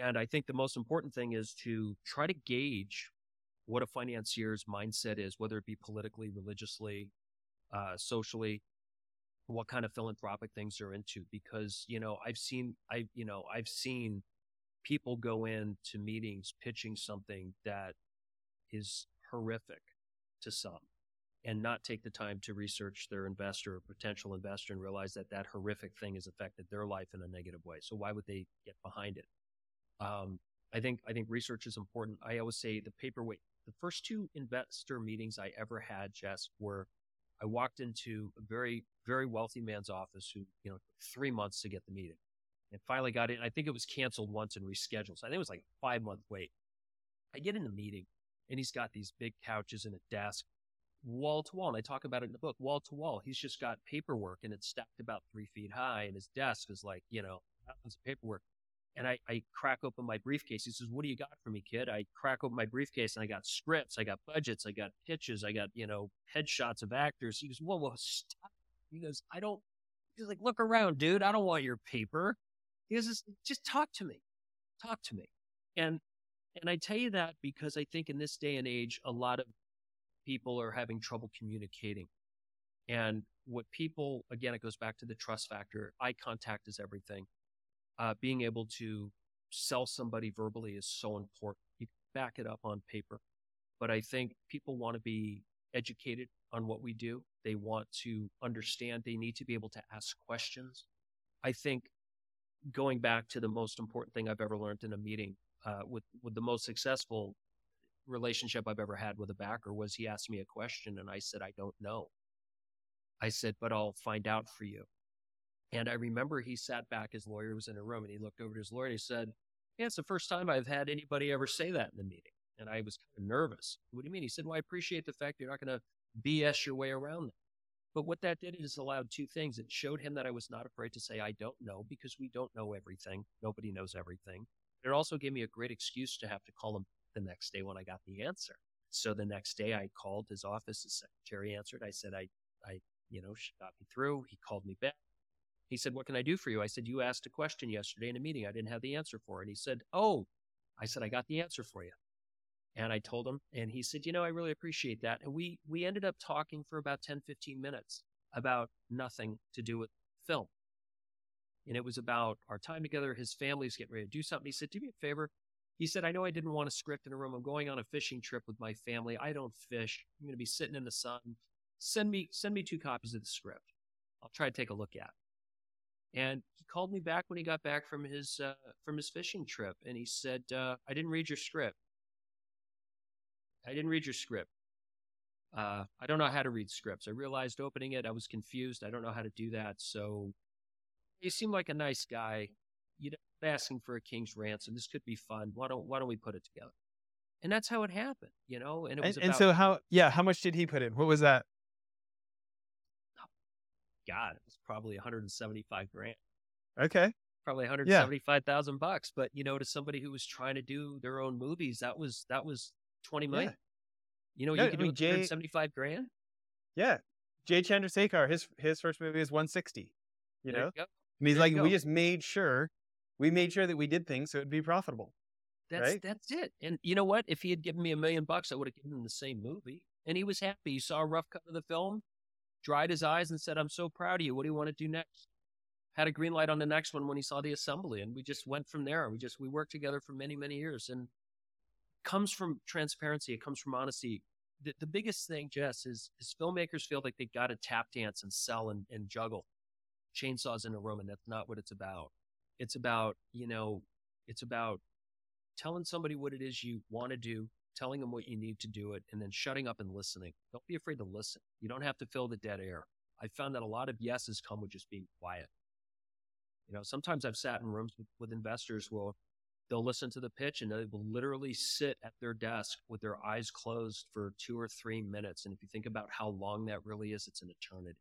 And I think the most important thing is to try to gauge what a financier's mindset is, whether it be politically, religiously, uh, socially, what kind of philanthropic things they're into. Because you know, I've seen, I you know, I've seen people go into meetings pitching something that is horrific to some, and not take the time to research their investor or potential investor and realize that that horrific thing has affected their life in a negative way. So why would they get behind it? Um, I think I think research is important. I always say the paperweight. The first two investor meetings I ever had, Jess, were I walked into a very very wealthy man's office who you know three months to get the meeting, and finally got in. I think it was canceled once and rescheduled. So I think it was like five month wait. I get in the meeting, and he's got these big couches and a desk, wall to wall. And I talk about it in the book, wall to wall. He's just got paperwork, and it's stacked about three feet high, and his desk is like you know tons of paperwork. And I, I crack open my briefcase. He says, What do you got for me, kid? I crack open my briefcase and I got scripts, I got budgets, I got pitches, I got, you know, headshots of actors. He goes, Whoa, whoa, stop. He goes, I don't, he's like, Look around, dude. I don't want your paper. He goes, Just talk to me. Talk to me. And, and I tell you that because I think in this day and age, a lot of people are having trouble communicating. And what people, again, it goes back to the trust factor. Eye contact is everything uh, being able to sell somebody verbally is so important. You back it up on paper. But I think people want to be educated on what we do. They want to understand. They need to be able to ask questions. I think going back to the most important thing I've ever learned in a meeting uh, with with the most successful relationship I've ever had with a backer was he asked me a question and I said I don't know. I said, but I'll find out for you. And I remember he sat back, his lawyer was in a room, and he looked over to his lawyer and he said, Yeah, it's the first time I've had anybody ever say that in the meeting. And I was kind of nervous. What do you mean? He said, Well, I appreciate the fact you're not going to BS your way around that. But what that did is allowed two things. It showed him that I was not afraid to say, I don't know, because we don't know everything. Nobody knows everything. It also gave me a great excuse to have to call him the next day when I got the answer. So the next day I called his office. His secretary answered. I said, I, I, you know, she got me through. He called me back. He said, What can I do for you? I said, You asked a question yesterday in a meeting. I didn't have the answer for it. He said, Oh, I said, I got the answer for you. And I told him, and he said, You know, I really appreciate that. And we, we ended up talking for about 10, 15 minutes about nothing to do with film. And it was about our time together. His family's getting ready to do something. He said, Do me a favor. He said, I know I didn't want a script in a room. I'm going on a fishing trip with my family. I don't fish. I'm going to be sitting in the sun. Send me, send me two copies of the script. I'll try to take a look at. And he called me back when he got back from his uh, from his fishing trip, and he said, uh, "I didn't read your script. I didn't read your script. Uh, I don't know how to read scripts. I realized opening it, I was confused. I don't know how to do that. So you seem like a nice guy. You're asking for a king's ransom. This could be fun. Why don't Why don't we put it together?" And that's how it happened, you know. And it was and, about, and so how? Yeah, how much did he put in? What was that? God, it was probably 175 grand. Okay. Probably 175,000 yeah. bucks. But you know, to somebody who was trying to do their own movies, that was that was 20 million. Yeah. You know, you could I mean, do 175 grand. Yeah. Jay Chandrasekhar, his his first movie is 160. You there know? You and he's there like, we just made sure we made sure that we did things so it'd be profitable. That's right? that's it. And you know what? If he had given me a million bucks, I would have given him the same movie. And he was happy. He saw a rough cut of the film dried his eyes and said, I'm so proud of you. What do you want to do next? Had a green light on the next one when he saw the assembly. And we just went from there. We just, we worked together for many, many years. And comes from transparency. It comes from honesty. the, the biggest thing, Jess, is is filmmakers feel like they got to tap dance and sell and, and juggle chainsaws in a room, and that's not what it's about. It's about you know, it's about telling somebody what it is you want to do, telling them what you need to do it, and then shutting up and listening. Don't be afraid to listen. You don't have to fill the dead air. I found that a lot of yeses come with just being quiet. You know, sometimes I've sat in rooms with, with investors where they'll listen to the pitch and they will literally sit at their desk with their eyes closed for two or three minutes. And if you think about how long that really is, it's an eternity.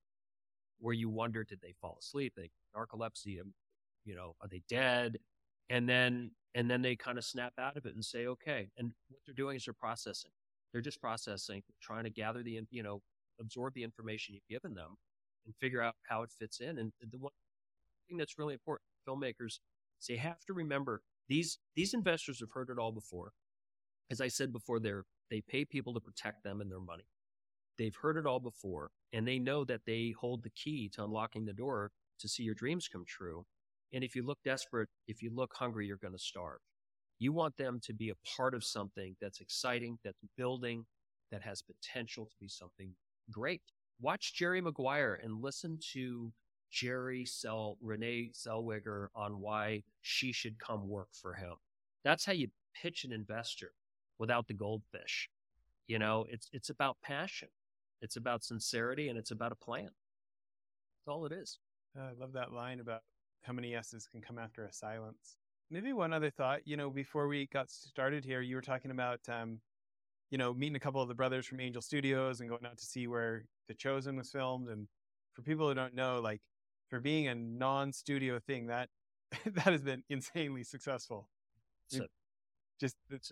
Where you wonder, did they fall asleep? They narcolepsy, um, you know, are they dead? And then and then they kind of snap out of it and say, okay. And what they're doing is they're processing. They're just processing, trying to gather the, you know, absorb the information you've given them and figure out how it fits in. And the one thing that's really important, filmmakers, is they have to remember these these investors have heard it all before. As I said before, they're they pay people to protect them and their money. They've heard it all before, and they know that they hold the key to unlocking the door to see your dreams come true. And if you look desperate, if you look hungry, you're going to starve. You want them to be a part of something that's exciting, that's building, that has potential to be something great. Watch Jerry Maguire and listen to Jerry sell Renee Zellweger on why she should come work for him. That's how you pitch an investor without the goldfish. You know, it's it's about passion. It's about sincerity and it's about a plan. That's all it is. I love that line about how many yeses can come after a silence. Maybe one other thought, you know, before we got started here, you were talking about, um, you know, meeting a couple of the brothers from Angel Studios and going out to see where The Chosen was filmed. And for people who don't know, like for being a non-studio thing, that (laughs) that has been insanely successful. So, Just it's,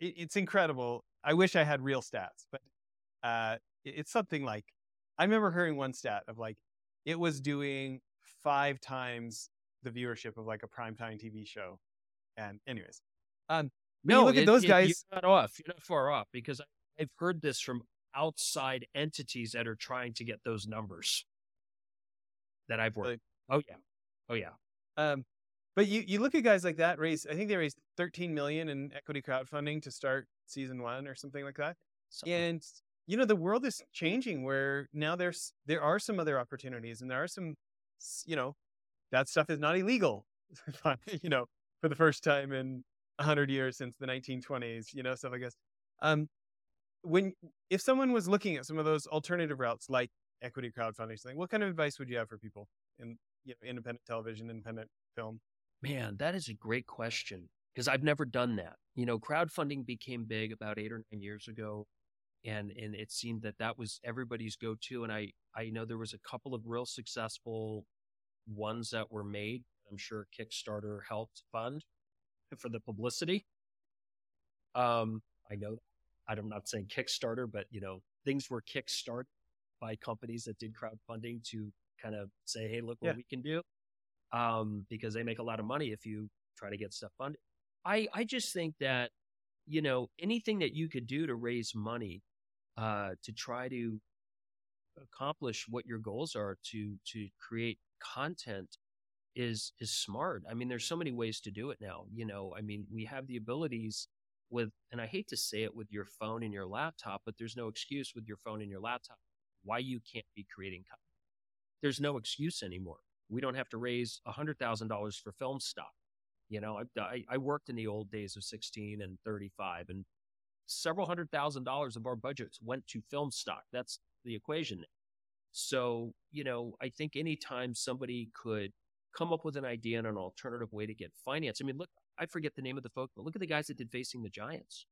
it, it's incredible. I wish I had real stats, but uh, it- it's something like I remember hearing one stat of like it was doing five times the viewership of like a primetime TV show. And anyways, um, But you look at those it- guys- You're not off. You're not far off because I've heard this from outside entities that are trying to get those numbers that I've worked. Really? Oh yeah, oh yeah. Um, but you, you look at guys like that raise. I think they raised 13 million in equity crowdfunding to start season one or something like that. Something- And you know the world is changing where now there's there are some other opportunities and there are some you know that stuff is not illegal. (laughs) you know for the first time in 100 years since the 1920s. You know stuff like this. Um, when if someone was looking at some of those alternative routes like equity crowdfunding, something, what kind of advice would you have for people in you know independent television, independent film? Man, that is a great question because I've never done that. You know, crowdfunding became big about eight or nine years ago, and and it seemed that that was everybody's go-to. And I I know there was a couple of real successful ones that were made. I'm sure Kickstarter helped fund for the publicity. Um, I know I'm not saying Kickstarter, but you know, things were kickstarted by companies that did crowdfunding to kind of say, "Hey, look what Yeah. we can do," um, because they make a lot of money if you try to get stuff funded. I I just think that you know anything that you could do to raise money uh, to try to accomplish what your goals are to to create content is is smart. I mean, there's so many ways to do it now. You know, I mean, we have the abilities with, and I hate to say it with your phone and your laptop, but there's no excuse with your phone and your laptop why you can't be creating content. There's no excuse anymore. We don't have to raise hundred thousand dollars for film stock. You know, I, I I worked in the old days of 16 and 35, and several hundred thousand dollars of our budgets went to film stock. That's the equation. So, you know, I think anytime somebody could come up with an idea and an alternative way to get finance. I mean, look, I forget the name of the folk, but look at the guys that did Facing the Giants.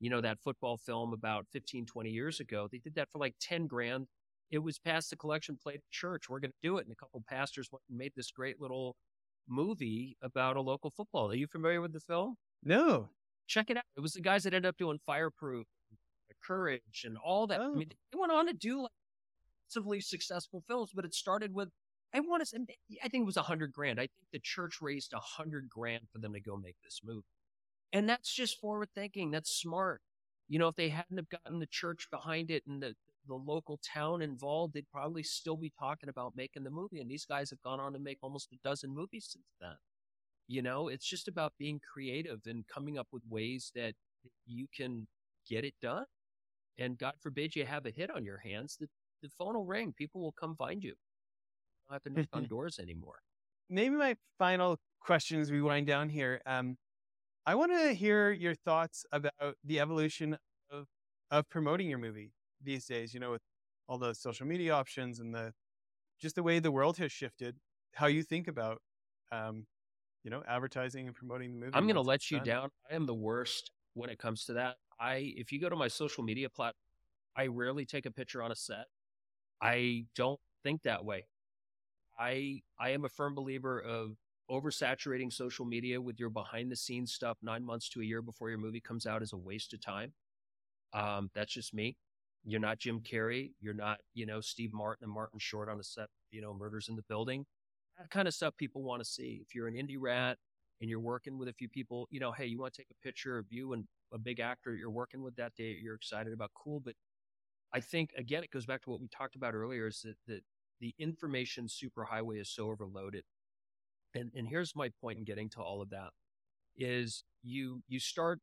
You know, that football film about 15, 20 years ago. They did that for like 10 grand. It was past the collection plate at church. We're going to do it. And a couple pastors went and made this great little movie about a local football. Are you familiar with the film? No, Check it out. It was the guys that ended up doing Fireproof, uh, Courage, and all that. Oh. I mean, they went on to do like massively successful films, but it started with, I want to say, I think it was a hundred grand. I think the church raised a hundred grand for them to go make this movie. And that's just forward thinking. That's smart. You know, if they hadn't have gotten the church behind it and the, the local town involved, they'd probably still be talking about making the movie. And these guys have gone on to make almost a dozen movies since then. You know, it's just about being creative and coming up with ways that you can get it done. And God forbid you have a hit on your hands, the, the phone will ring. People will come find you. You don't have to knock on (laughs) doors anymore. Maybe my final question as we wind down here. Um, I want to hear your thoughts about the evolution of of promoting your movie these days. You know, with all the social media options and the just the way the world has shifted. How you think about, um, you know, advertising and promoting the movie. I'm going to let you done. down. I am the worst when it comes to that. I if you go to my social media platform, I rarely take a picture on a set. I don't think that way. I I am a firm believer of oversaturating social media with your behind the scenes stuff nine months to a year before your movie comes out is a waste of time. Um, that's just me. You're not Jim Carrey. You're not, you know, Steve Martin and Martin Short on a set, you know, murders in the building. That kind of stuff people want to see. If you're an indie rat and you're working with a few people, you know, hey, you want to take a picture of you and a big actor you're working with that day, you're excited about, cool. But I think, again, it goes back to what we talked about earlier is that, that the information superhighway is so overloaded and and here's my point in getting to all of that is you you start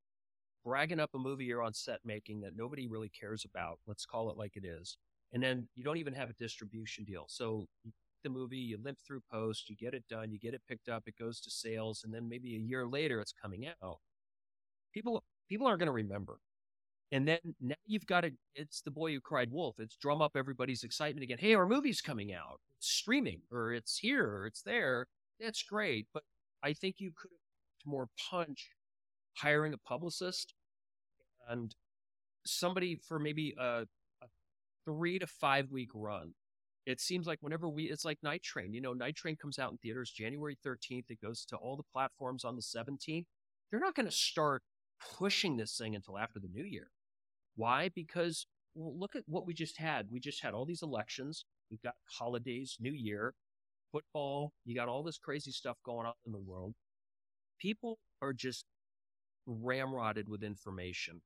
bragging up a movie you're on set making that nobody really cares about let's call it like it is and then you don't even have a distribution deal so the movie you limp through post you get it done you get it picked up it goes to sales and then maybe a year later it's coming out. People people aren't going to remember. And then now you've got it it's the boy who cried wolf. It's drum up everybody's excitement again. Hey our movie's coming out. It's streaming or it's here or it's there. That's great, but I think you could have more punch hiring a publicist and somebody for maybe a, a three to five week run. It seems like whenever we, it's like Night Train. You know, Night Train comes out in theaters January 13th. It goes to all the platforms on the 17th. They're not going to start pushing this thing until after the new year. Why? Because well, look at what we just had. We just had all these elections. We've got holidays, New Year football, you got all this crazy stuff going on in the world. People are just ramrodded with information.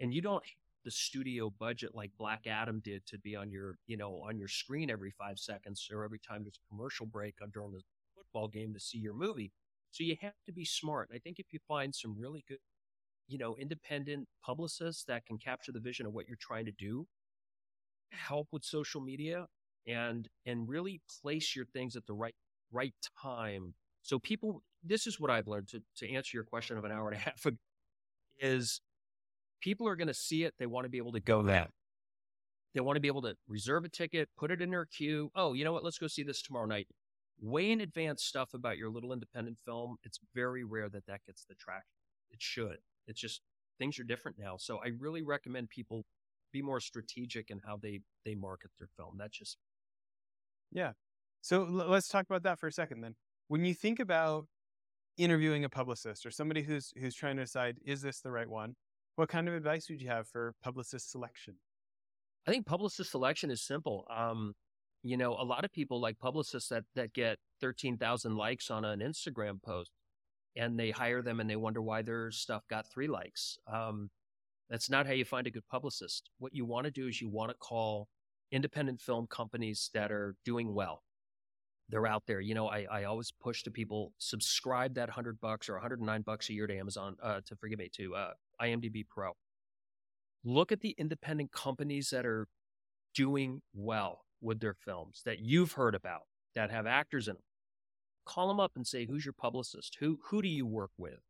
And you don't the studio budget like Black Adam did to be on your, you know, on your screen every five seconds or every time there's a commercial break during the football game to see your movie. So you have to be smart. I think if you find some really good, you know, independent publicists that can capture the vision of what you're trying to do, help with social media, and and really place your things at the right right time. So people, this is what I've learned to to answer your question of an hour and a half (laughs) ago, is people are going to see it. They want to be able to go that. They want to be able to reserve a ticket, put it in their queue. Oh, you know what? Let's go see this tomorrow night. Way in advance stuff about your little independent film. It's very rare that that gets the traction. It should. It's just things are different now. So I really recommend people be more strategic in how they they market their film. That's just yeah. So l- let's talk about that for a second then. When you think about interviewing a publicist or somebody who's who's trying to decide is this the right one, what kind of advice would you have for publicist selection? I think publicist selection is simple. Um, you know, a lot of people like publicists that that get 13,000 likes on an Instagram post and they hire them and they wonder why their stuff got 3 likes. Um, that's not how you find a good publicist. What you want to do is you want to call independent film companies that are doing well. They're out there. You know, I, I always push to people subscribe that hundred bucks or 109 bucks a year to Amazon, uh, to forgive me, to uh, IMDb Pro. Look at the independent companies that are doing well with their films that you've heard about that have actors in them. Call them up and say, who's your publicist? Who, who do you work with?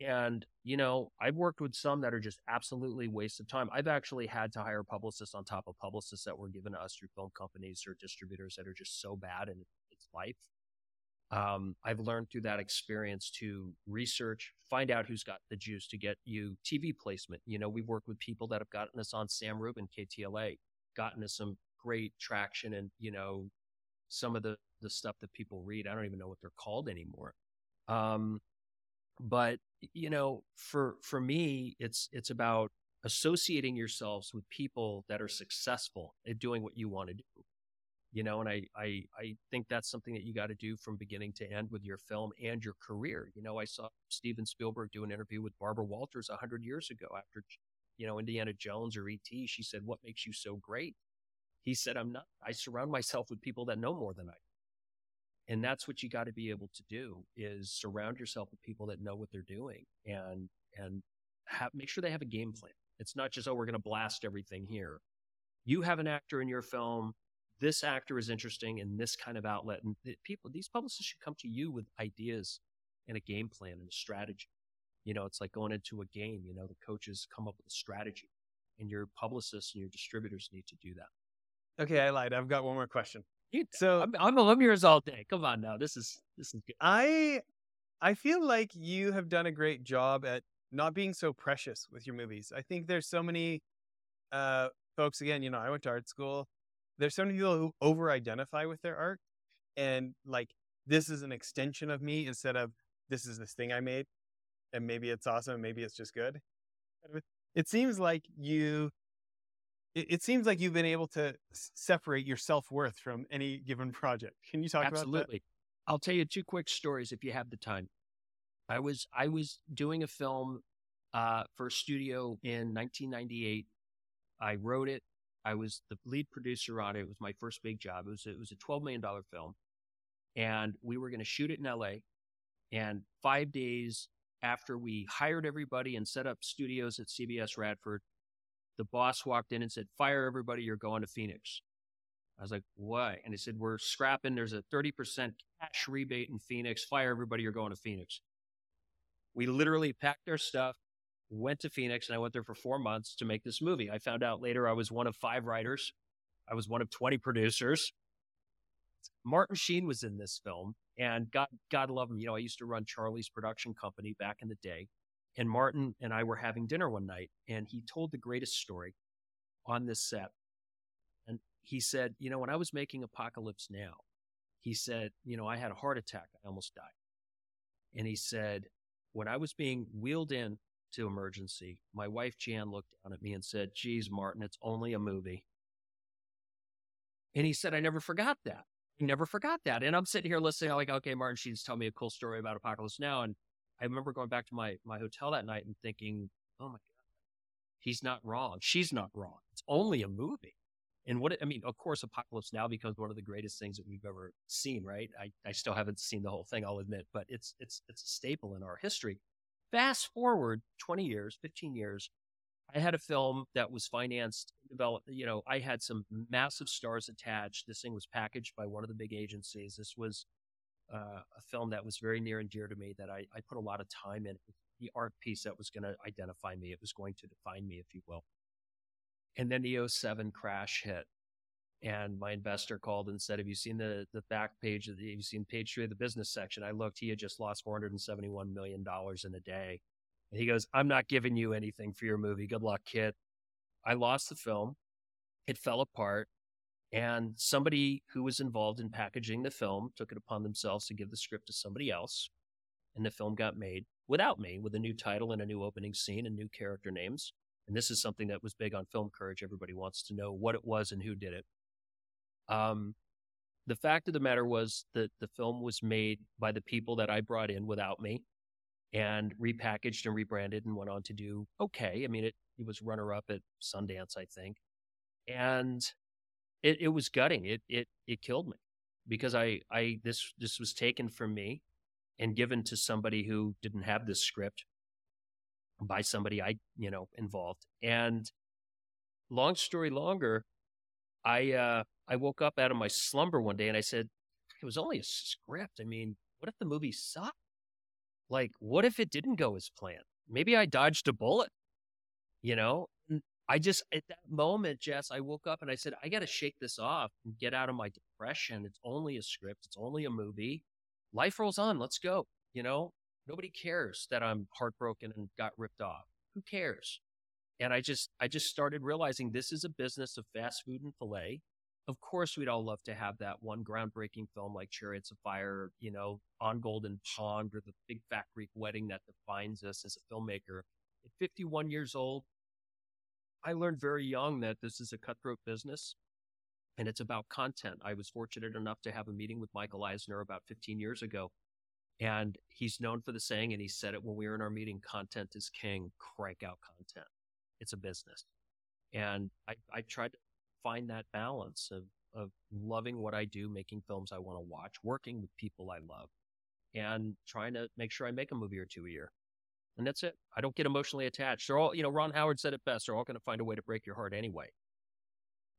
And, you know, I've worked with some that are just absolutely waste of time. I've actually had to hire publicists on top of publicists that were given to us through film companies or distributors that are just so bad in its life. Um, I've learned through that experience to research, find out who's got the juice to get you TV placement. You know, we've worked with people that have gotten us on Sam Rubin, KTLA, gotten us some great traction and, you know, some of the, the stuff that people read. I don't even know what they're called anymore. Um, but you know for for me it's it's about associating yourselves with people that are successful at doing what you want to do you know and i i i think that's something that you got to do from beginning to end with your film and your career you know i saw steven spielberg do an interview with barbara walters 100 years ago after you know indiana jones or et she said what makes you so great he said i'm not i surround myself with people that know more than i do. and that's what you got to be able to do is surround yourself with people that know what they're doing and and have, make sure they have a game plan It's not just, oh, we're going to blast everything here. You have an actor in your film. This actor is interesting in this kind of outlet. And people, these publicists should come to you with ideas and a game plan and a strategy. You know, it's like going into a game, you know, the coaches come up with a strategy and your publicists and your distributors need to do that. Okay, I lied. I've got one more question. You, so I'm, I'm, I'm yours all day. Come on now. This is, this is good. I, I feel like you have done a great job at not being so precious with your movies. I think there's so many uh, folks, again, you know, I went to art school. There's so many people who over identify with their art and like, this is an extension of me instead of this is this thing I made and maybe it's awesome, maybe it's just good. It seems like you it, seems like you've been able to separate your self-worth from any given (laughs) project. Can you talk Absolutely. about that? Absolutely. I'll tell you two quick stories if you have the time. I was I was doing a film uh, for a studio in 1998. I wrote it. I was the lead producer on it. It was my first big job. It was it was a 12 million dollar film, and we were going to shoot it in L.A. And five days after we hired everybody and set up studios at CBS Radford, the boss walked in and said, "Fire everybody! You're going to Phoenix." I was like, "Why?" And he said, "We're scrapping. There's a 30% cash rebate in Phoenix. Fire everybody! You're going to Phoenix." We literally packed our stuff, went to Phoenix, and I went there for four months to make this movie. I found out later I was one of five writers. I was one of 20 producers. Martin Sheen was in this film, and God, God love him. You know, I used to run Charlie's production company back in the day, and Martin and I were having dinner one night, and he told the greatest story on this set. And he said, you know, when I was making Apocalypse Now, he said, you know, I had a heart attack. I almost died. And he said, when I was being wheeled in to emergency, my wife Jan looked down at me and said, Geez, Martin, it's only a movie. And he said, I never forgot that. I never forgot that. And I'm sitting here listening, I'm like, okay, Martin Sheen's telling me a cool story about Apocalypse Now. And I remember going back to my, my hotel that night and thinking, oh my God, he's not wrong. She's not wrong. It's only a movie. And what, I mean, of course, Apocalypse Now becomes one of the greatest things that we've ever seen, right? I, I still haven't seen the whole thing, I'll admit, but it's, it's, it's a staple in our history. Fast forward 20 years, 15 years, I had a film that was financed, developed, you know, I had some massive stars attached. This thing was packaged by one of the big agencies. This was uh, a film that was very near and dear to me that I, I put a lot of time in. The art piece that was going to identify me. It was going to define me, if you will. And then the 07 crash hit. And my investor called and said, Have you seen the, the back page of the, have you seen page three of the business section? I looked, he had just lost $471 million in a day. And he goes, I'm not giving you anything for your movie. Good luck, kid. I lost the film. It fell apart. And somebody who was involved in packaging the film took it upon themselves to give the script to somebody else. And the film got made without me, with a new title and a new opening scene and new character names. And this is something that was big on Film Courage. Everybody wants to know what it was and who did it. Um, the fact of the matter was that the film was made by the people that I brought in without me and repackaged and rebranded and went on to do okay. I mean, it, it was runner up at Sundance, I think. And it, it was gutting. It, it, it killed me because I, I, this, this was taken from me and given to somebody who didn't have this script by somebody I, you know, involved. And long story longer, I, uh, I woke up out of my slumber one day and I said, it was only a script. I mean, what if the movie sucked? Like, what if it didn't go as planned? Maybe I dodged a bullet, you know? I just, at that moment, Jess, I woke up and I said, I got to shake this off and get out of my depression. It's only a script. It's only a movie. Life rolls on. Let's go. You know, nobody cares that I'm heartbroken and got ripped off. Who cares? And I just, I just started realizing this is a business of fast food and filet of course we'd all love to have that one groundbreaking film like Chariots of Fire, you know, on Golden Pond or the big fat Greek wedding that defines us as a filmmaker. At 51 years old, I learned very young that this is a cutthroat business and it's about content. I was fortunate enough to have a meeting with Michael Eisner about 15 years ago. And he's known for the saying, and he said it when we were in our meeting content is king, crank out content. It's a business. And I, I tried to find that balance of of loving what I do, making films I want to watch, working with people I love, and trying to make sure I make a movie or two a year. and that's it. I don't get emotionally attached. They're all, you know, Ron Howard said it best. They're all going to find a way to break your heart anyway.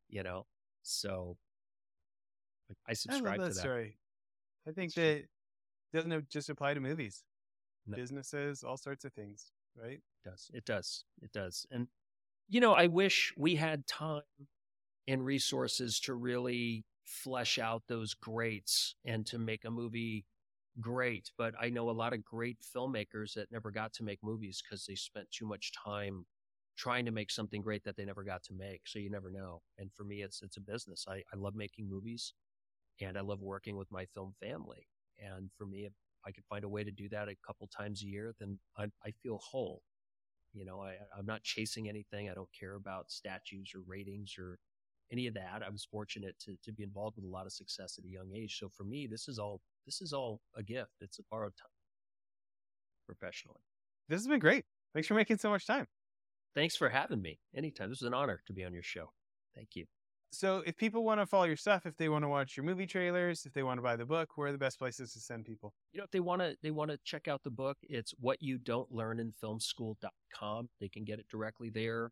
You know, so I subscribe I that, to that. story. I think It's that doesn't just apply to movies, No. businesses, all sorts of things, right? It does. It does. It does. And you know, I wish we had time and resources to really flesh out those greats and to make a movie great. But I know a lot of great filmmakers that never got to make movies because they spent too much time trying to make something great that they never got to make. So you never know. And for me, it's it's a business. I, I love making movies and I love working with my film family. And for me, if I could find a way to do that a couple times a year, then I, I feel whole. You know, I, I'm not chasing anything. I don't care about statues or ratings or any of that. I was fortunate to, to be involved with a lot of success at a young age. So for me, this is all this is all a gift. It's a borrowed time professionally. This has been great. Thanks for making so much time. Thanks for having me. Anytime. This is an honor to be on your show. Thank you. So, if people want to follow your stuff, if they want to watch your movie trailers, if they want to buy the book, where are the best places to send people? You know, if they want to they want to check out the book, it's what you don't learn in filmschool.com. They can get it directly there.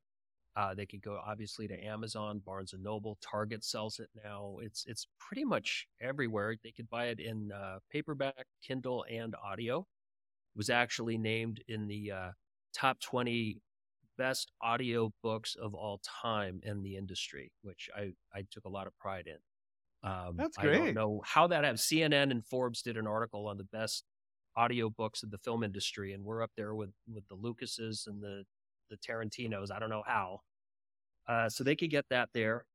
Uh, they could go obviously to Amazon, Barnes and Noble, Target sells it now. It's it's pretty much everywhere. They could buy it in uh, paperback, Kindle, and audio. It was actually named in the uh, top 20 best audio books of all time in the industry, which I, I took a lot of pride in. Um, That's great. I don't know how that happened. CNN and Forbes did an article on the best audio books of the film industry, and we're up there with, with the Lucases and the, the Tarantinos. I don't know how. Uh, so they could get that there.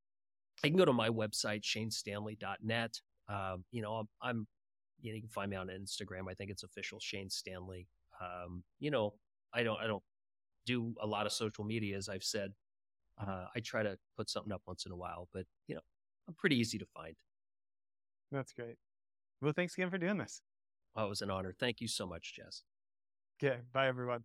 They can go to my website, shanestanley.net. Um, you know, I'm, I'm, you know, you can find me on Instagram. I think it's official Shane Stanley. Um, you know, I don't, I don't do a lot of social media, as I've said. Uh, I try to put something up once in a while, but you know, I'm pretty easy to find. That's great. Well, thanks again for doing this. Oh, it was an honor. Thank you so much, Jess. Okay. Bye, everyone.